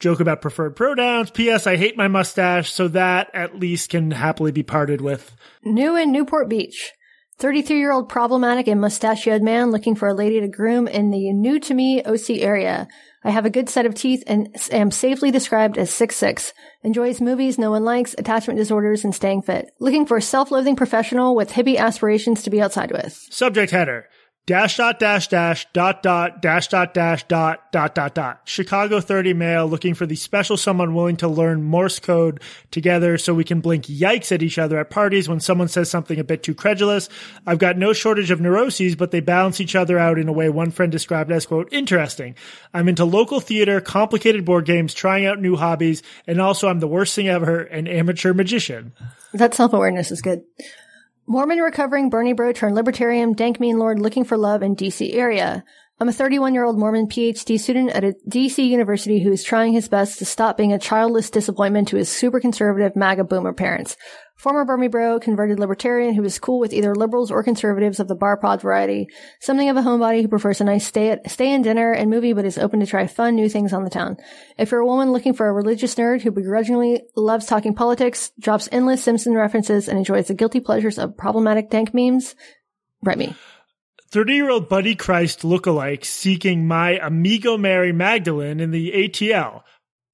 joke about preferred pronouns. P.S. I hate my mustache, so that at least can happily be parted with. New in Newport Beach. 33 year old problematic and mustachioed man looking for a lady to groom in the new to me OC area. I have a good set of teeth and am safely described as six six. Enjoys movies no one likes, attachment disorders, and staying fit. Looking for a self-loathing professional with hippie aspirations to be outside with. Subject header dash dot dash dash dot dot dash dot dash dot dot dot dot. Chicago 30 male looking for the special someone willing to learn Morse code together so we can blink yikes at each other at parties when someone says something a bit too credulous. I've got no shortage of neuroses, but they balance each other out in a way one friend described as quote, interesting. I'm into local theater, complicated board games, trying out new hobbies, and also I'm the worst thing ever, an amateur magician. That self-awareness is good. Mormon recovering Bernie bro turned libertarian dank mean lord looking for love in DC area. I'm a 31 year old Mormon PhD student at a DC university who is trying his best to stop being a childless disappointment to his super conservative MAGA boomer parents. Former Bernie bro, converted libertarian who is cool with either liberals or conservatives of the bar pod variety. Something of a homebody who prefers a nice stay at, stay in dinner and movie but is open to try fun new things on the town. If you're a woman looking for a religious nerd who begrudgingly loves talking politics, drops endless Simpson references, and enjoys the guilty pleasures of problematic dank memes, write me. 30 year old Buddy Christ lookalike seeking my amigo Mary Magdalene in the ATL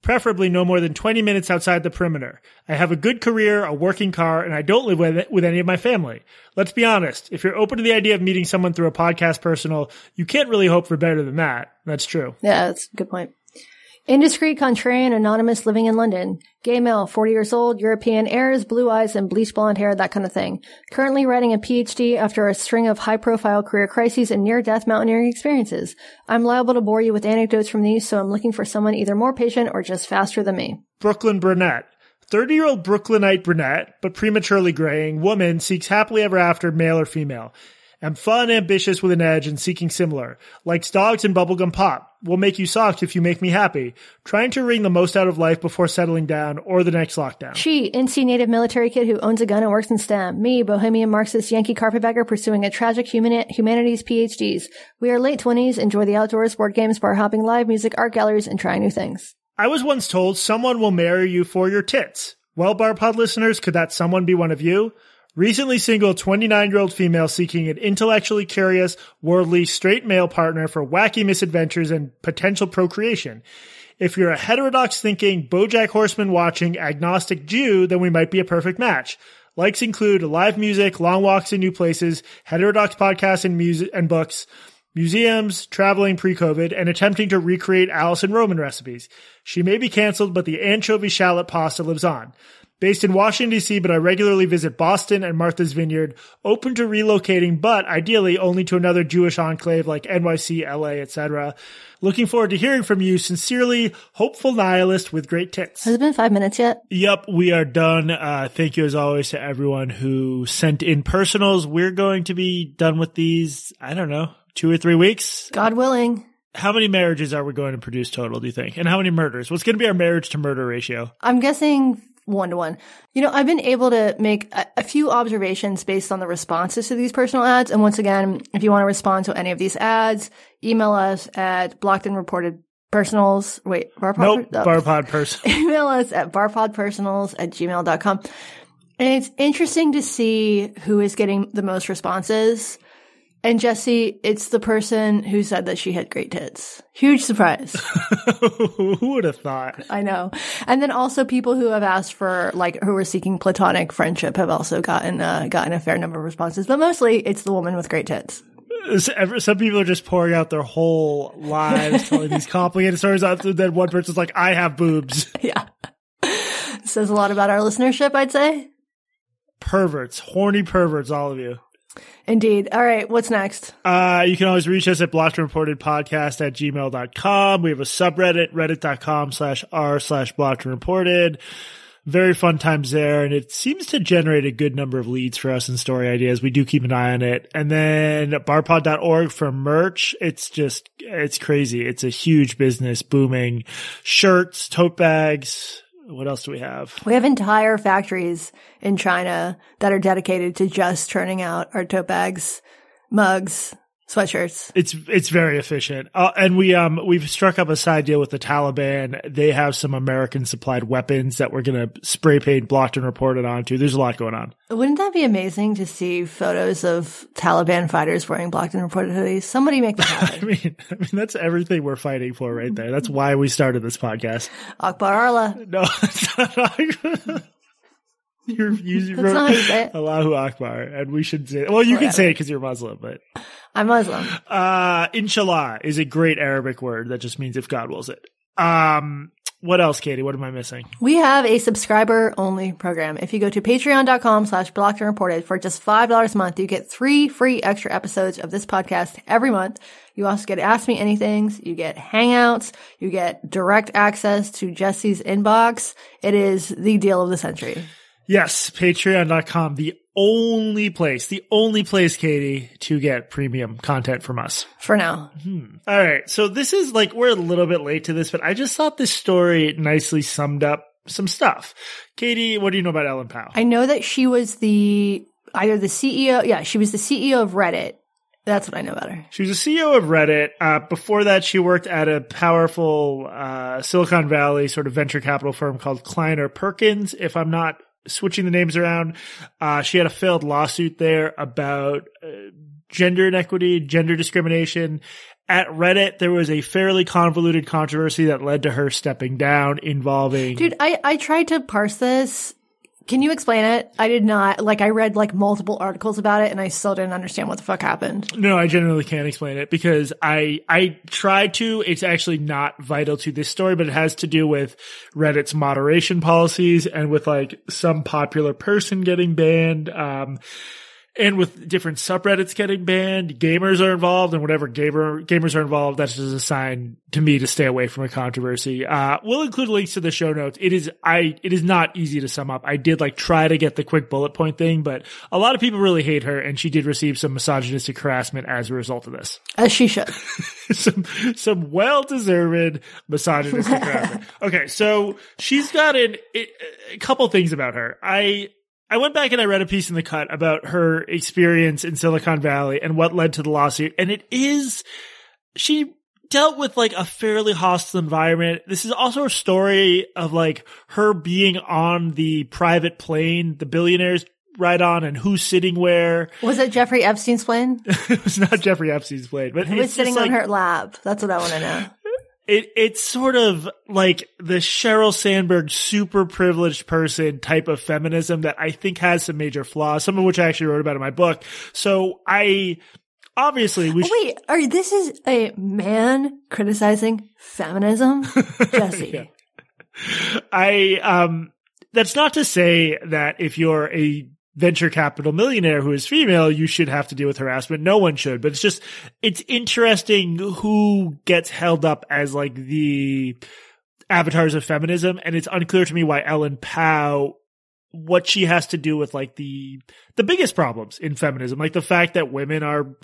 preferably no more than 20 minutes outside the perimeter. I have a good career, a working car, and I don't live with, with any of my family. Let's be honest. If you're open to the idea of meeting someone through a podcast personal, you can't really hope for better than that. That's true. Yeah, that's a good point. Indiscreet contrarian anonymous living in London. Gay male, 40 years old, European heirs, blue eyes, and bleached blonde hair, that kind of thing. Currently writing a PhD after a string of high profile career crises and near death mountaineering experiences. I'm liable to bore you with anecdotes from these, so I'm looking for someone either more patient or just faster than me. Brooklyn Burnett. 30 year old Brooklynite brunette, but prematurely graying woman seeks happily ever after, male or female. Am fun, ambitious with an edge and seeking similar. Likes dogs and bubblegum pop. Will make you soft if you make me happy. Trying to wring the most out of life before settling down or the next lockdown. She, NC native military kid who owns a gun and works in STEM. Me, bohemian Marxist Yankee carpetbagger pursuing a tragic human- humanities PhDs. We are late 20s, enjoy the outdoors, board games, bar hopping, live music, art galleries, and trying new things. I was once told someone will marry you for your tits. Well, Barpod listeners, could that someone be one of you? Recently single 29 year old female seeking an intellectually curious, worldly, straight male partner for wacky misadventures and potential procreation. If you're a heterodox thinking, Bojack Horseman watching, agnostic Jew, then we might be a perfect match. Likes include live music, long walks in new places, heterodox podcasts and music and books, museums, traveling pre-COVID, and attempting to recreate Alison Roman recipes. She may be canceled, but the anchovy shallot pasta lives on. Based in Washington DC, but I regularly visit Boston and Martha's Vineyard, open to relocating, but ideally only to another Jewish enclave like NYC, LA, etc. Looking forward to hearing from you. Sincerely, hopeful nihilist with great tits. Has it been five minutes yet? Yep, we are done. Uh, thank you as always to everyone who sent in personals. We're going to be done with these, I don't know, two or three weeks. God willing. How many marriages are we going to produce total, do you think? And how many murders? What's going to be our marriage to murder ratio? I'm guessing one to one. You know, I've been able to make a, a, few observations based on the responses to these personal ads. And once again, if you want to respond to any of these ads, email us at blocked and reported personals. Wait, barpod? Nope, oh. barpod <laughs> personals. email us at barpodpersonals at gmail.com. And it's interesting to see who is getting the most responses. And Jesse, it's the person who said that she had great tits. Huge surprise. <laughs> who would have thought? I know. And then also people who have asked for like who are seeking platonic friendship have also gotten uh, gotten a fair number of responses, but mostly it's the woman with great tits. Some people are just pouring out their whole lives telling these <laughs> complicated stories. Out. So then one person's like, "I have boobs." Yeah, says a lot about our listenership, I'd say. Perverts, horny perverts, all of you. Indeed. All right. What's next? Uh, you can always reach us at blocked and reported podcast at gmail.com. We have a subreddit, reddit.com slash r slash blocked and reported. Very fun times there. And it seems to generate a good number of leads for us and story ideas. We do keep an eye on it. And then barpod.org for merch. It's just, it's crazy. It's a huge business booming shirts, tote bags, what else do we have? We have entire factories in China that are dedicated to just churning out our tote bags, mugs, sweatshirts. It's it's very efficient, uh, and we um we've struck up a side deal with the Taliban. They have some American supplied weapons that we're gonna spray paint, blocked, and reported onto. There's a lot going on. Wouldn't that be amazing to see photos of Taliban fighters wearing blocked and reported hoodies? Somebody make that <laughs> happen. I mean, I mean that's everything we're fighting for right there. That's why we started this podcast. Akbar Allah. No, <laughs> <laughs> it's <laughs> not. You're using Allahu Akbar, and we should say. Well, you Whatever. can say it because you're Muslim, but I'm Muslim. Uh, inshallah is a great Arabic word that just means if God wills it. Um, what else, Katie? What am I missing? We have a subscriber only program. If you go to patreon.com slash blocked and reported for just $5 a month, you get three free extra episodes of this podcast every month. You also get Ask Me Anythings. You get hangouts. You get direct access to Jesse's inbox. It is the deal of the century. Yes, patreon.com, the only place, the only place, Katie, to get premium content from us. For now. Hmm. All right. So this is like, we're a little bit late to this, but I just thought this story nicely summed up some stuff. Katie, what do you know about Ellen Pao? I know that she was the, either the CEO, yeah, she was the CEO of Reddit. That's what I know about her. She was a CEO of Reddit. Uh, before that, she worked at a powerful uh, Silicon Valley sort of venture capital firm called Kleiner Perkins, if I'm not switching the names around. Uh, she had a failed lawsuit there about uh, gender inequity, gender discrimination. At Reddit, there was a fairly convoluted controversy that led to her stepping down involving. Dude, I, I tried to parse this can you explain it? I did not. Like, I read like multiple articles about it and I still didn't understand what the fuck happened. No, I generally can't explain it because I, I tried to. It's actually not vital to this story, but it has to do with Reddit's moderation policies and with like some popular person getting banned. Um, and with different subreddits getting banned, gamers are involved, and whatever gamer gamers are involved, that's just a sign to me to stay away from a controversy. Uh, we'll include links to the show notes. It is I it is not easy to sum up. I did like try to get the quick bullet point thing, but a lot of people really hate her, and she did receive some misogynistic harassment as a result of this. As she should. <laughs> some some well deserved misogynistic harassment. <laughs> Okay, so she's got an, a couple things about her. I I went back and I read a piece in the cut about her experience in Silicon Valley and what led to the lawsuit. And it is, she dealt with like a fairly hostile environment. This is also a story of like her being on the private plane, the billionaires ride on and who's sitting where. Was it Jeffrey Epstein's plane? <laughs> it was not Jeffrey Epstein's plane, but who was sitting on her lap? That's what I want to know it it's sort of like the Sheryl Sandberg super privileged person type of feminism that I think has some major flaws, some of which I actually wrote about in my book. So I obviously we oh, wait, are this is a man criticizing feminism, <laughs> Jesse? I um that's not to say that if you're a venture capital millionaire who is female, you should have to deal with harassment. No one should, but it's just, it's interesting who gets held up as like the avatars of feminism. And it's unclear to me why Ellen Pao, what she has to do with like the, the biggest problems in feminism, like the fact that women are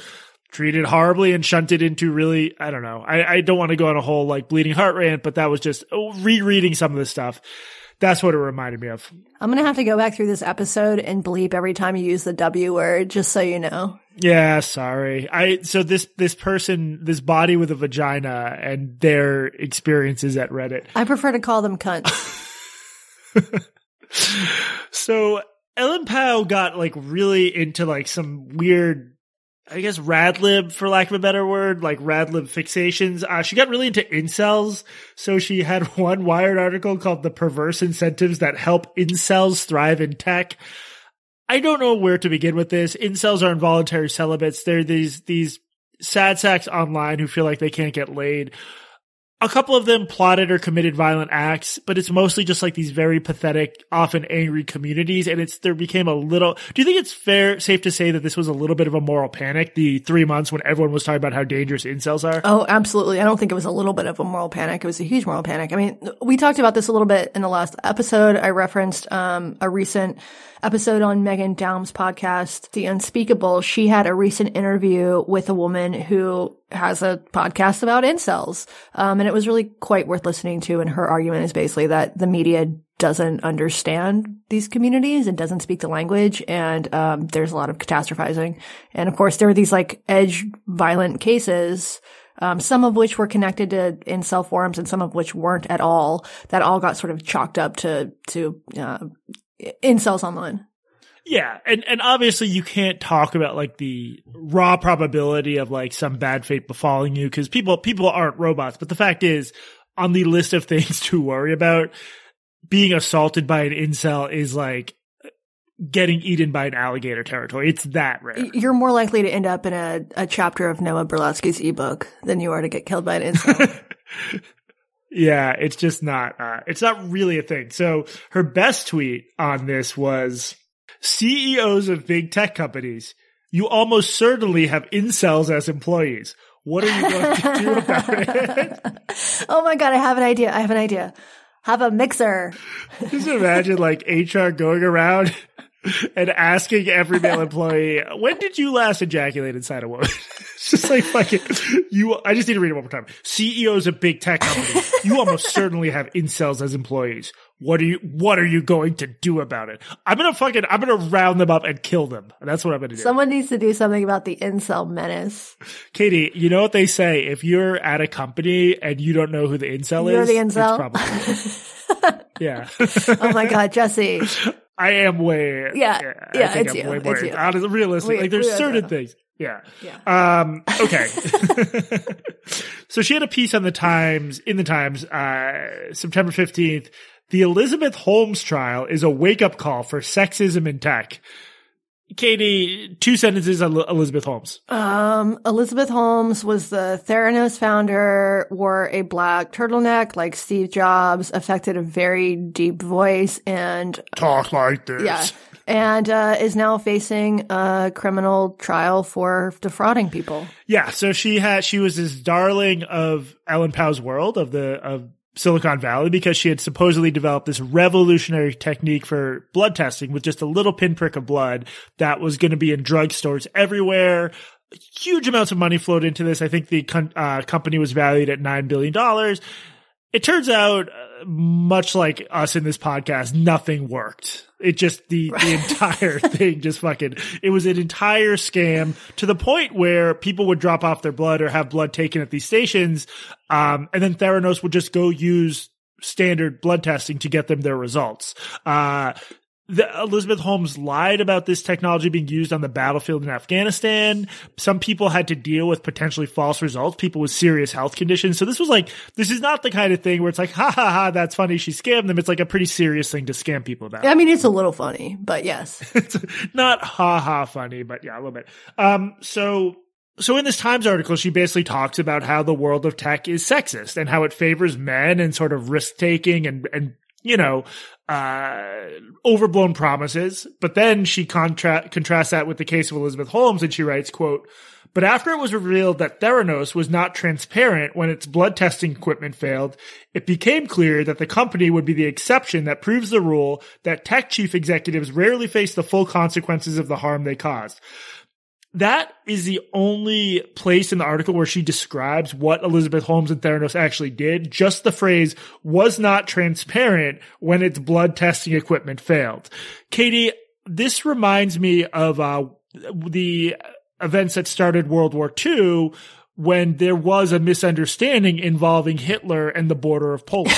treated horribly and shunted into really, I don't know. I, I don't want to go on a whole like bleeding heart rant, but that was just rereading some of this stuff that's what it reminded me of. I'm going to have to go back through this episode and bleep every time you use the W word, just so you know. Yeah, sorry. I, so this, this person, this body with a vagina and their experiences at Reddit. I prefer to call them cunts. <laughs> so Ellen Pao got like really into like some weird I guess radlib, for lack of a better word, like radlib fixations. Uh, she got really into incels. So she had <laughs> one Wired article called The Perverse Incentives That Help Incels Thrive in Tech. I don't know where to begin with this. Incels are involuntary celibates. They're these, these sad sacks online who feel like they can't get laid a couple of them plotted or committed violent acts, but it's mostly just like these very pathetic, often angry communities. And it's, there became a little, do you think it's fair, safe to say that this was a little bit of a moral panic, the three months when everyone was talking about how dangerous incels are? Oh, absolutely. I don't think it was a little bit of a moral panic. It was a huge moral panic. I mean, we talked about this a little bit in the last episode. I referenced, um, a recent episode on Meghan Daum's podcast, The Unspeakable, she had a recent interview with a woman who has a podcast about incels. Um, and it was really quite worth listening to. And her argument is basically that the media doesn't understand these communities and doesn't speak the language. And, um, there's a lot of catastrophizing. And of course, there are these like edge violent cases um, some of which were connected to incel forums and some of which weren't at all, that all got sort of chalked up to, to, uh, incels online. Yeah, and and obviously you can't talk about like the raw probability of like some bad fate befalling you because people people aren't robots. But the fact is, on the list of <laughs> things to worry about, being assaulted by an incel is like getting eaten by an alligator territory. It's that rare. You're more likely to end up in a, a chapter of Noah Berlatsky's ebook than you are to get killed by an incel. <laughs> Yeah, it's just not, uh, it's not really a thing. So her best tweet on this was CEOs of big tech companies, you almost certainly have incels as employees. What are you going to do about it? <laughs> oh my God, I have an idea. I have an idea. Have a mixer. <laughs> Just imagine like HR going around <laughs> and asking every male employee, when did you last ejaculate inside a woman? it's just like fucking you. I just need to read it one more time. CEOs of big tech companies, you almost certainly have incels as employees. What are you, what are you going to do about it? I'm gonna fucking, I'm gonna round them up and kill them. That's what I'm gonna do. Someone needs to do something about the incel menace. Katie, you know what they say? If you're at a company and you don't know who the incel you're is, the incel. probably, <laughs> yeah. <laughs> oh my God, Jesse. I am way. Yeah, yeah, yeah I think it's I'm you. way more it's you. honest, realistic. We, like there's certain know. things. Yeah. Yeah. Um, okay. <laughs> so she had a piece on the Times, in the Times, uh, September 15th. The Elizabeth Holmes trial is a wake up call for sexism in tech. Katie, two sentences on Elizabeth Holmes. Um, Elizabeth Holmes was the Theranos founder, wore a black turtleneck like Steve Jobs, affected a very deep voice and talk like this. Yeah. and uh, is now facing a criminal trial for defrauding people. Yeah, so she had she was this darling of Ellen Pao's world of the of Silicon Valley because she had supposedly developed this revolutionary technique for blood testing with just a little pinprick of blood that was going to be in drugstores everywhere. Huge amounts of money flowed into this. I think the uh, company was valued at $9 billion. It turns out, much like us in this podcast, nothing worked. It just, the, the entire <laughs> thing just fucking, it was an entire scam to the point where people would drop off their blood or have blood taken at these stations. Um, and then Theranos would just go use standard blood testing to get them their results. Uh, the, Elizabeth Holmes lied about this technology being used on the battlefield in Afghanistan. Some people had to deal with potentially false results, people with serious health conditions. So this was like, this is not the kind of thing where it's like, ha ha ha, that's funny. She scammed them. It's like a pretty serious thing to scam people about. I mean, it's a little funny, but yes. <laughs> it's not ha ha funny, but yeah, a little bit. Um, so so in this Times article, she basically talks about how the world of tech is sexist and how it favors men and sort of risk taking and, and, you know, uh, overblown promises. But then she contra- contrasts that with the case of Elizabeth Holmes and she writes, quote, but after it was revealed that Theranos was not transparent when its blood testing equipment failed, it became clear that the company would be the exception that proves the rule that tech chief executives rarely face the full consequences of the harm they caused that is the only place in the article where she describes what Elizabeth Holmes and Theranos actually did. Just the phrase was not transparent when its blood testing equipment failed. Katie, this reminds me of uh, the events that started World War II when there was a misunderstanding involving Hitler and the border of Poland.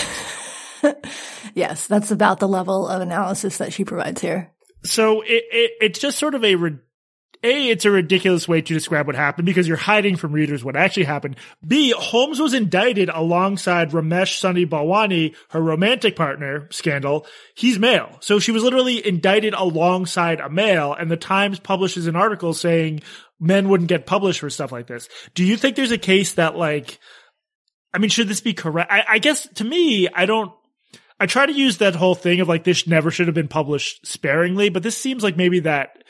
<laughs> yes, that's about the level of analysis that she provides here. So it, it it's just sort of a a, it's a ridiculous way to describe what happened because you're hiding from readers what actually happened. B, Holmes was indicted alongside Ramesh Sunny Balwani, her romantic partner scandal. He's male. So she was literally indicted alongside a male and the Times publishes an article saying men wouldn't get published for stuff like this. Do you think there's a case that like, I mean, should this be correct? I, I guess to me, I don't, I try to use that whole thing of like this never should have been published sparingly, but this seems like maybe that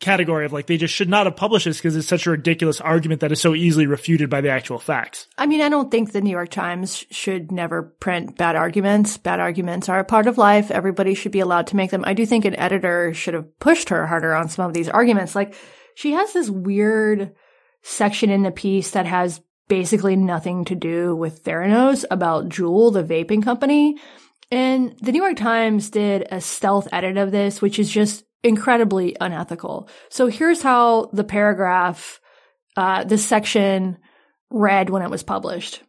category of like they just should not have published this because it's such a ridiculous argument that is so easily refuted by the actual facts. I mean, I don't think the New York Times should never print bad arguments. Bad arguments are a part of life. Everybody should be allowed to make them. I do think an editor should have pushed her harder on some of these arguments. Like she has this weird section in the piece that has basically nothing to do with Theranos about Juul, the vaping company. And the New York Times did a stealth edit of this, which is just incredibly unethical. So here's how the paragraph, uh, this section read when it was published.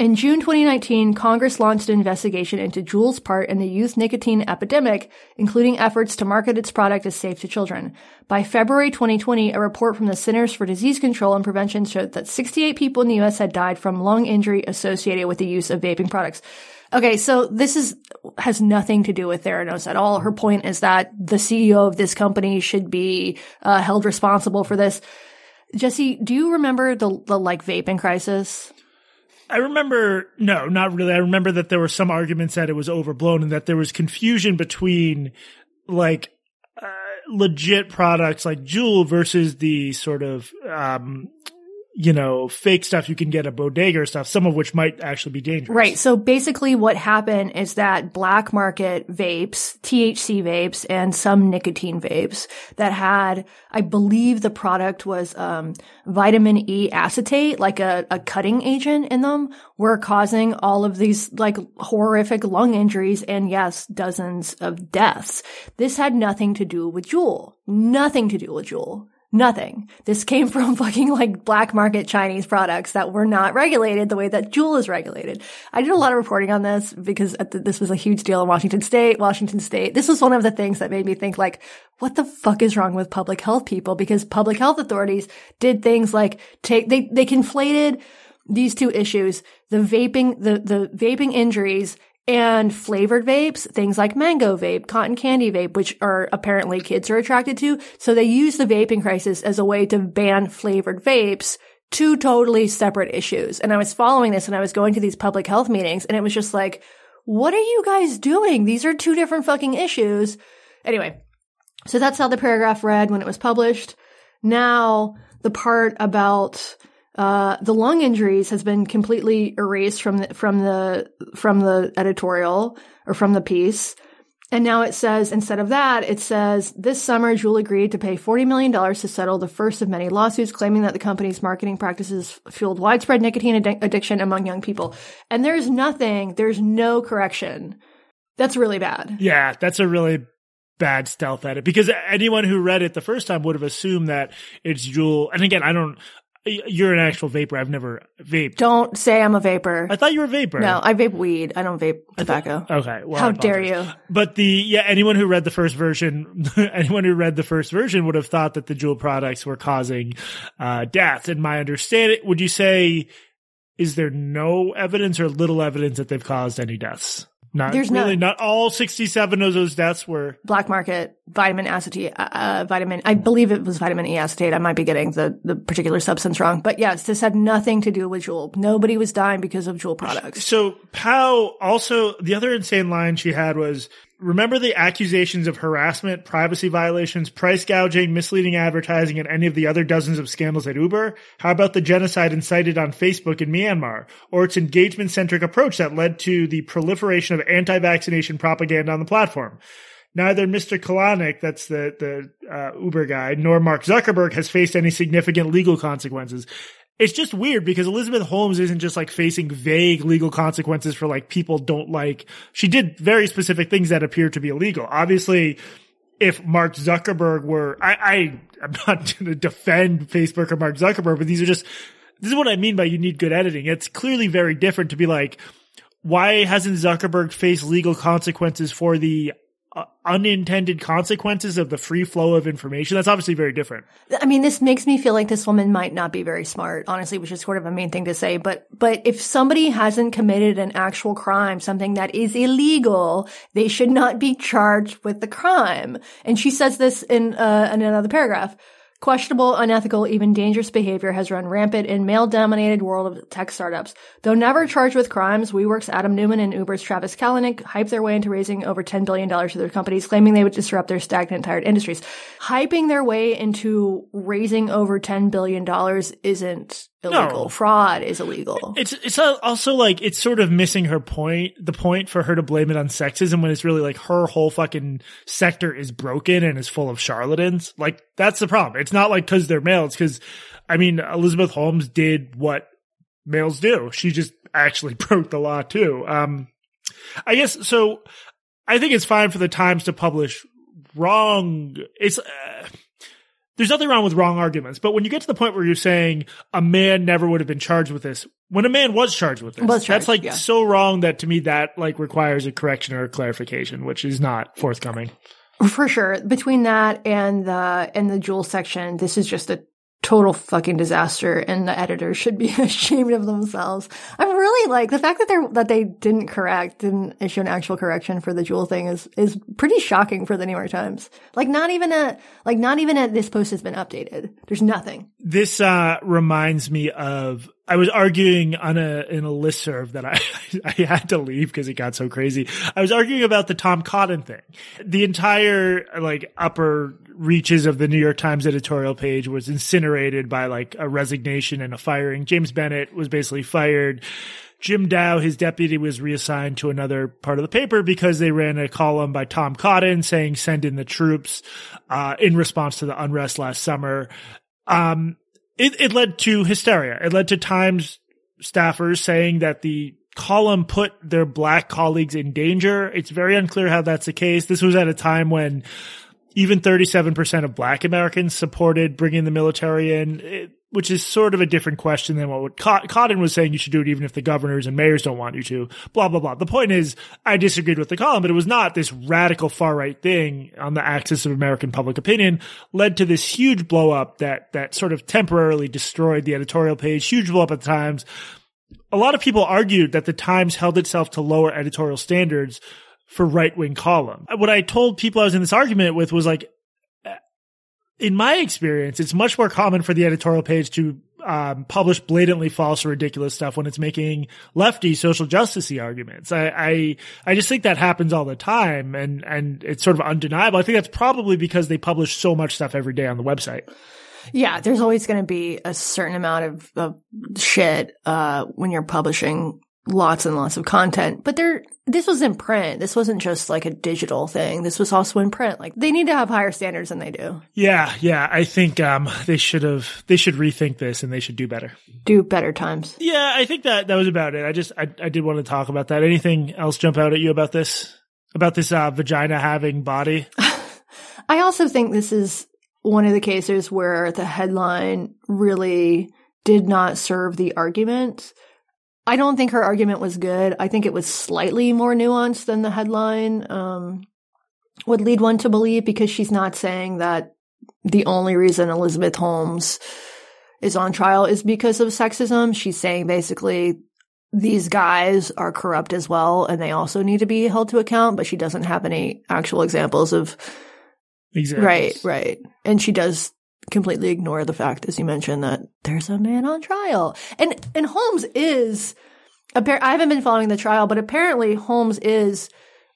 In June 2019, Congress launched an investigation into Juul's part in the youth nicotine epidemic, including efforts to market its product as safe to children. By February 2020, a report from the Centers for Disease Control and Prevention showed that 68 people in the U.S. had died from lung injury associated with the use of vaping products. Okay, so this is has nothing to do with Theranos at all. Her point is that the CEO of this company should be uh, held responsible for this. Jesse, do you remember the the like vaping crisis? I remember, no, not really. I remember that there were some arguments that it was overblown and that there was confusion between like uh, legit products like Juul versus the sort of um, you know, fake stuff you can get at bodega or stuff, some of which might actually be dangerous. Right. So basically what happened is that black market vapes, THC vapes, and some nicotine vapes that had, I believe the product was, um, vitamin E acetate, like a, a cutting agent in them, were causing all of these like horrific lung injuries and yes, dozens of deaths. This had nothing to do with Juul. Nothing to do with Juul. Nothing. This came <laughs> from fucking like black market Chinese products that were not regulated the way that Juul is regulated. I did a lot of reporting on this because this was a huge deal in Washington state. Washington state. This was one of the things that made me think like, what the fuck is wrong with public health people? Because public health authorities did things like take, they, they conflated these two issues, the vaping, the, the vaping injuries and flavored vapes, things like mango vape, cotton candy vape, which are apparently kids are attracted to. So they use the vaping crisis as a way to ban flavored vapes, two totally separate issues. And I was following this and I was going to these public health meetings and it was just like, what are you guys doing? These are two different fucking issues. Anyway, so that's how the paragraph read when it was published. Now the part about uh, the lung injuries has been completely erased from the, from the from the editorial or from the piece. And now it says, instead of that, it says, this summer, Juul agreed to pay $40 million to settle the first of many lawsuits claiming that the company's marketing practices fueled widespread nicotine ad- addiction among young people. And there's nothing, there's no correction. That's really bad. Yeah, that's a really bad stealth edit because anyone who read it the first time would have assumed that it's Juul. And again, I don't, you're an actual vapor. I've never vaped. Don't say I'm a vapor. I thought you were a vapor. No, I vape weed. I don't vape tobacco. Okay. Well, How dare you? But the, yeah, anyone who read the first version, <laughs> anyone who read the first version would have thought that the Juul products were causing, uh, death. And my understanding, would you say, is there no evidence or little evidence that they've caused any deaths? Not There's really, no- not all 67 of those deaths were. Black market vitamin acetate, uh, uh, vitamin. I believe it was vitamin E acetate. I might be getting the the particular substance wrong, but yes, this had nothing to do with Juul. Nobody was dying because of Juul products. So Pao also, the other insane line she had was, remember the accusations of harassment, privacy violations, price gouging, misleading advertising, and any of the other dozens of scandals at Uber? How about the genocide incited on Facebook in Myanmar? Or its engagement centric approach that led to the proliferation of anti-vaccination propaganda on the platform? Neither Mr. Kalanick, that's the, the uh, Uber guy, nor Mark Zuckerberg has faced any significant legal consequences. It's just weird because Elizabeth Holmes isn't just like facing vague legal consequences for like people don't like. She did very specific things that appear to be illegal. Obviously, if Mark Zuckerberg were, I, I am not <laughs> going to defend Facebook or Mark Zuckerberg, but these are just, this is what I mean by you need good editing. It's clearly very different to be like, why hasn't Zuckerberg faced legal consequences for the uh, unintended consequences of the free flow of information? That's obviously very different. I mean, this makes me feel like this woman might not be very smart, honestly, which is sort of a main thing to say. But, but if somebody hasn't committed an actual crime, something that is illegal, they should not be charged with the crime. And she says this in, uh, in another paragraph. Questionable, unethical, even dangerous behavior has run rampant in male-dominated world of tech startups. Though never charged with crimes, WeWork's Adam Neumann and Uber's Travis Kalanick hyped their way into raising over $10 billion to their companies, claiming they would disrupt their stagnant, tired industries. Hyping their way into raising over $10 billion isn't illegal. No. Fraud is illegal. It's it's also like it's sort of missing her point. The point for her to blame it on sexism when it's really like her whole fucking sector is broken and is full of charlatans. Like that's the problem. It's not like because they're male. It's because I mean Elizabeth Holmes did what males do. She just actually <laughs> broke the law too. Um, I guess so. I think it's fine for the Times to publish wrong. It's. Uh, there's nothing wrong with wrong arguments, but when you get to the point where you're saying a man never would have been charged with this, when a man was charged with this, charged, that's like yeah. so wrong that to me that like requires a correction or a clarification, which is not forthcoming. For sure. Between that and the and the Juul section, this is just a total fucking disaster and the editors should be <laughs> ashamed of themselves. I'm really like the fact that they're that they didn't correct, didn't issue an actual correction for the Juul thing is is pretty shocking for the New York Times. Like not even a like not even a this post has been updated. There's nothing. This uh reminds me of I was arguing on a in a listserv that I <laughs> I had to leave because it got so crazy. I was arguing about the Tom Cotton thing. The entire like upper reaches of the New York Times editorial page was incinerated by like a resignation and a firing. James Bennet was basically fired. Jim Dao, his deputy, was reassigned to another part of the paper because they ran a column by Tom Cotton saying send in the troops, uh, in response to the unrest last summer. Um, it, it led to hysteria. It led to Times staffers saying that the column put their black colleagues in danger. It's very unclear how that's the case. This was at a time when even 37% of black Americans supported bringing the military in, it, which is sort of a different question than what Cotton was saying you should do it even if the governors and mayors don't want you to, blah, blah, blah. The point is, I disagreed with the column, but it was not this radical far right thing on the axis of American public opinion led to this huge blow up that, that sort of temporarily destroyed the editorial page, huge blow up at the Times. A lot of people argued that the Times held itself to lower editorial standards for right wing column. What I told people I was in this argument with was like, in my experience, it's much more common for the editorial page to um, publish blatantly false or ridiculous stuff when it's making lefty social justicey arguments. I, I, I just think that happens all the time and, and it's sort of undeniable. I think that's probably because they publish so much stuff every day on the website. Yeah, there's always going to be a certain amount of, of shit uh, when you're publishing lots and lots of content. But there, this was in print. This wasn't just like a digital thing. This was also in print. Like they need to have higher standards than they do. Yeah, yeah. I think um, they should have. They should rethink this and they should do better. Do better times. Yeah, I think that that was about it. I just I, I did want to talk about that. Anything else jump out at you about this? About this uh, vagina having body? <laughs> I also think this is one of the cases where the headline really did not serve the argument. I don't think her argument was good. I think it was slightly more nuanced than the headline um, would lead one to believe because she's not saying that the only reason Elizabeth Holmes is on trial is because of sexism. She's saying basically these guys are corrupt as well and they also need to be held to account, but she doesn't have any actual examples of Examples. Right, right. And she does completely ignore the fact, as you mentioned, that there's a man on trial. And and Holmes is appar- I haven't been following the trial, but apparently Holmes is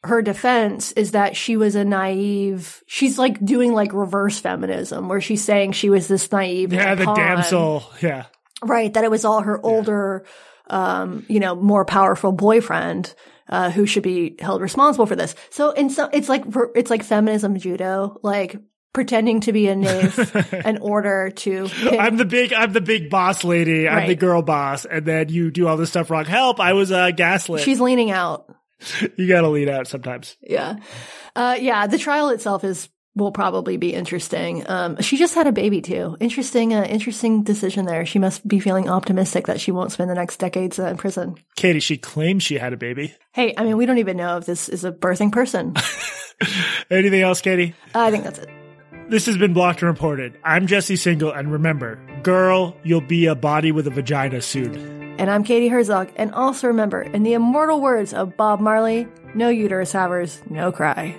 her defense is that she was a naive she's like doing like reverse feminism where she's saying she was this naive Yeah, the pawn. damsel. Yeah. Right, that it was all her older um, you know, more powerful boyfriend uh, who should be held responsible for this. So in some, it's like it's like feminism judo, like pretending to be a nymph <laughs> in order to. Pick. I'm the big, I'm the big boss lady. I'm the girl boss, and then you do all this stuff wrong. Help! I was uh, gaslit. She's leaning out. <laughs> you gotta lead out sometimes. Yeah, uh, yeah. The trial itself is will probably be interesting. Um, she just had a baby too. Interesting, uh, interesting decision there. She must be feeling optimistic that she won't spend the next decades uh, in prison. Katie, she claims she had a baby. Hey, I mean, we don't even know if this is a birthing person. <laughs> Anything else, Katie? I think that's it. This has been Blocked and Reported. I'm Jesse Singal, and remember, girl, you'll be a body with a vagina soon. And I'm Katie Herzog. And also remember, in the immortal words of Bob Marley, no uterus havers, no cry.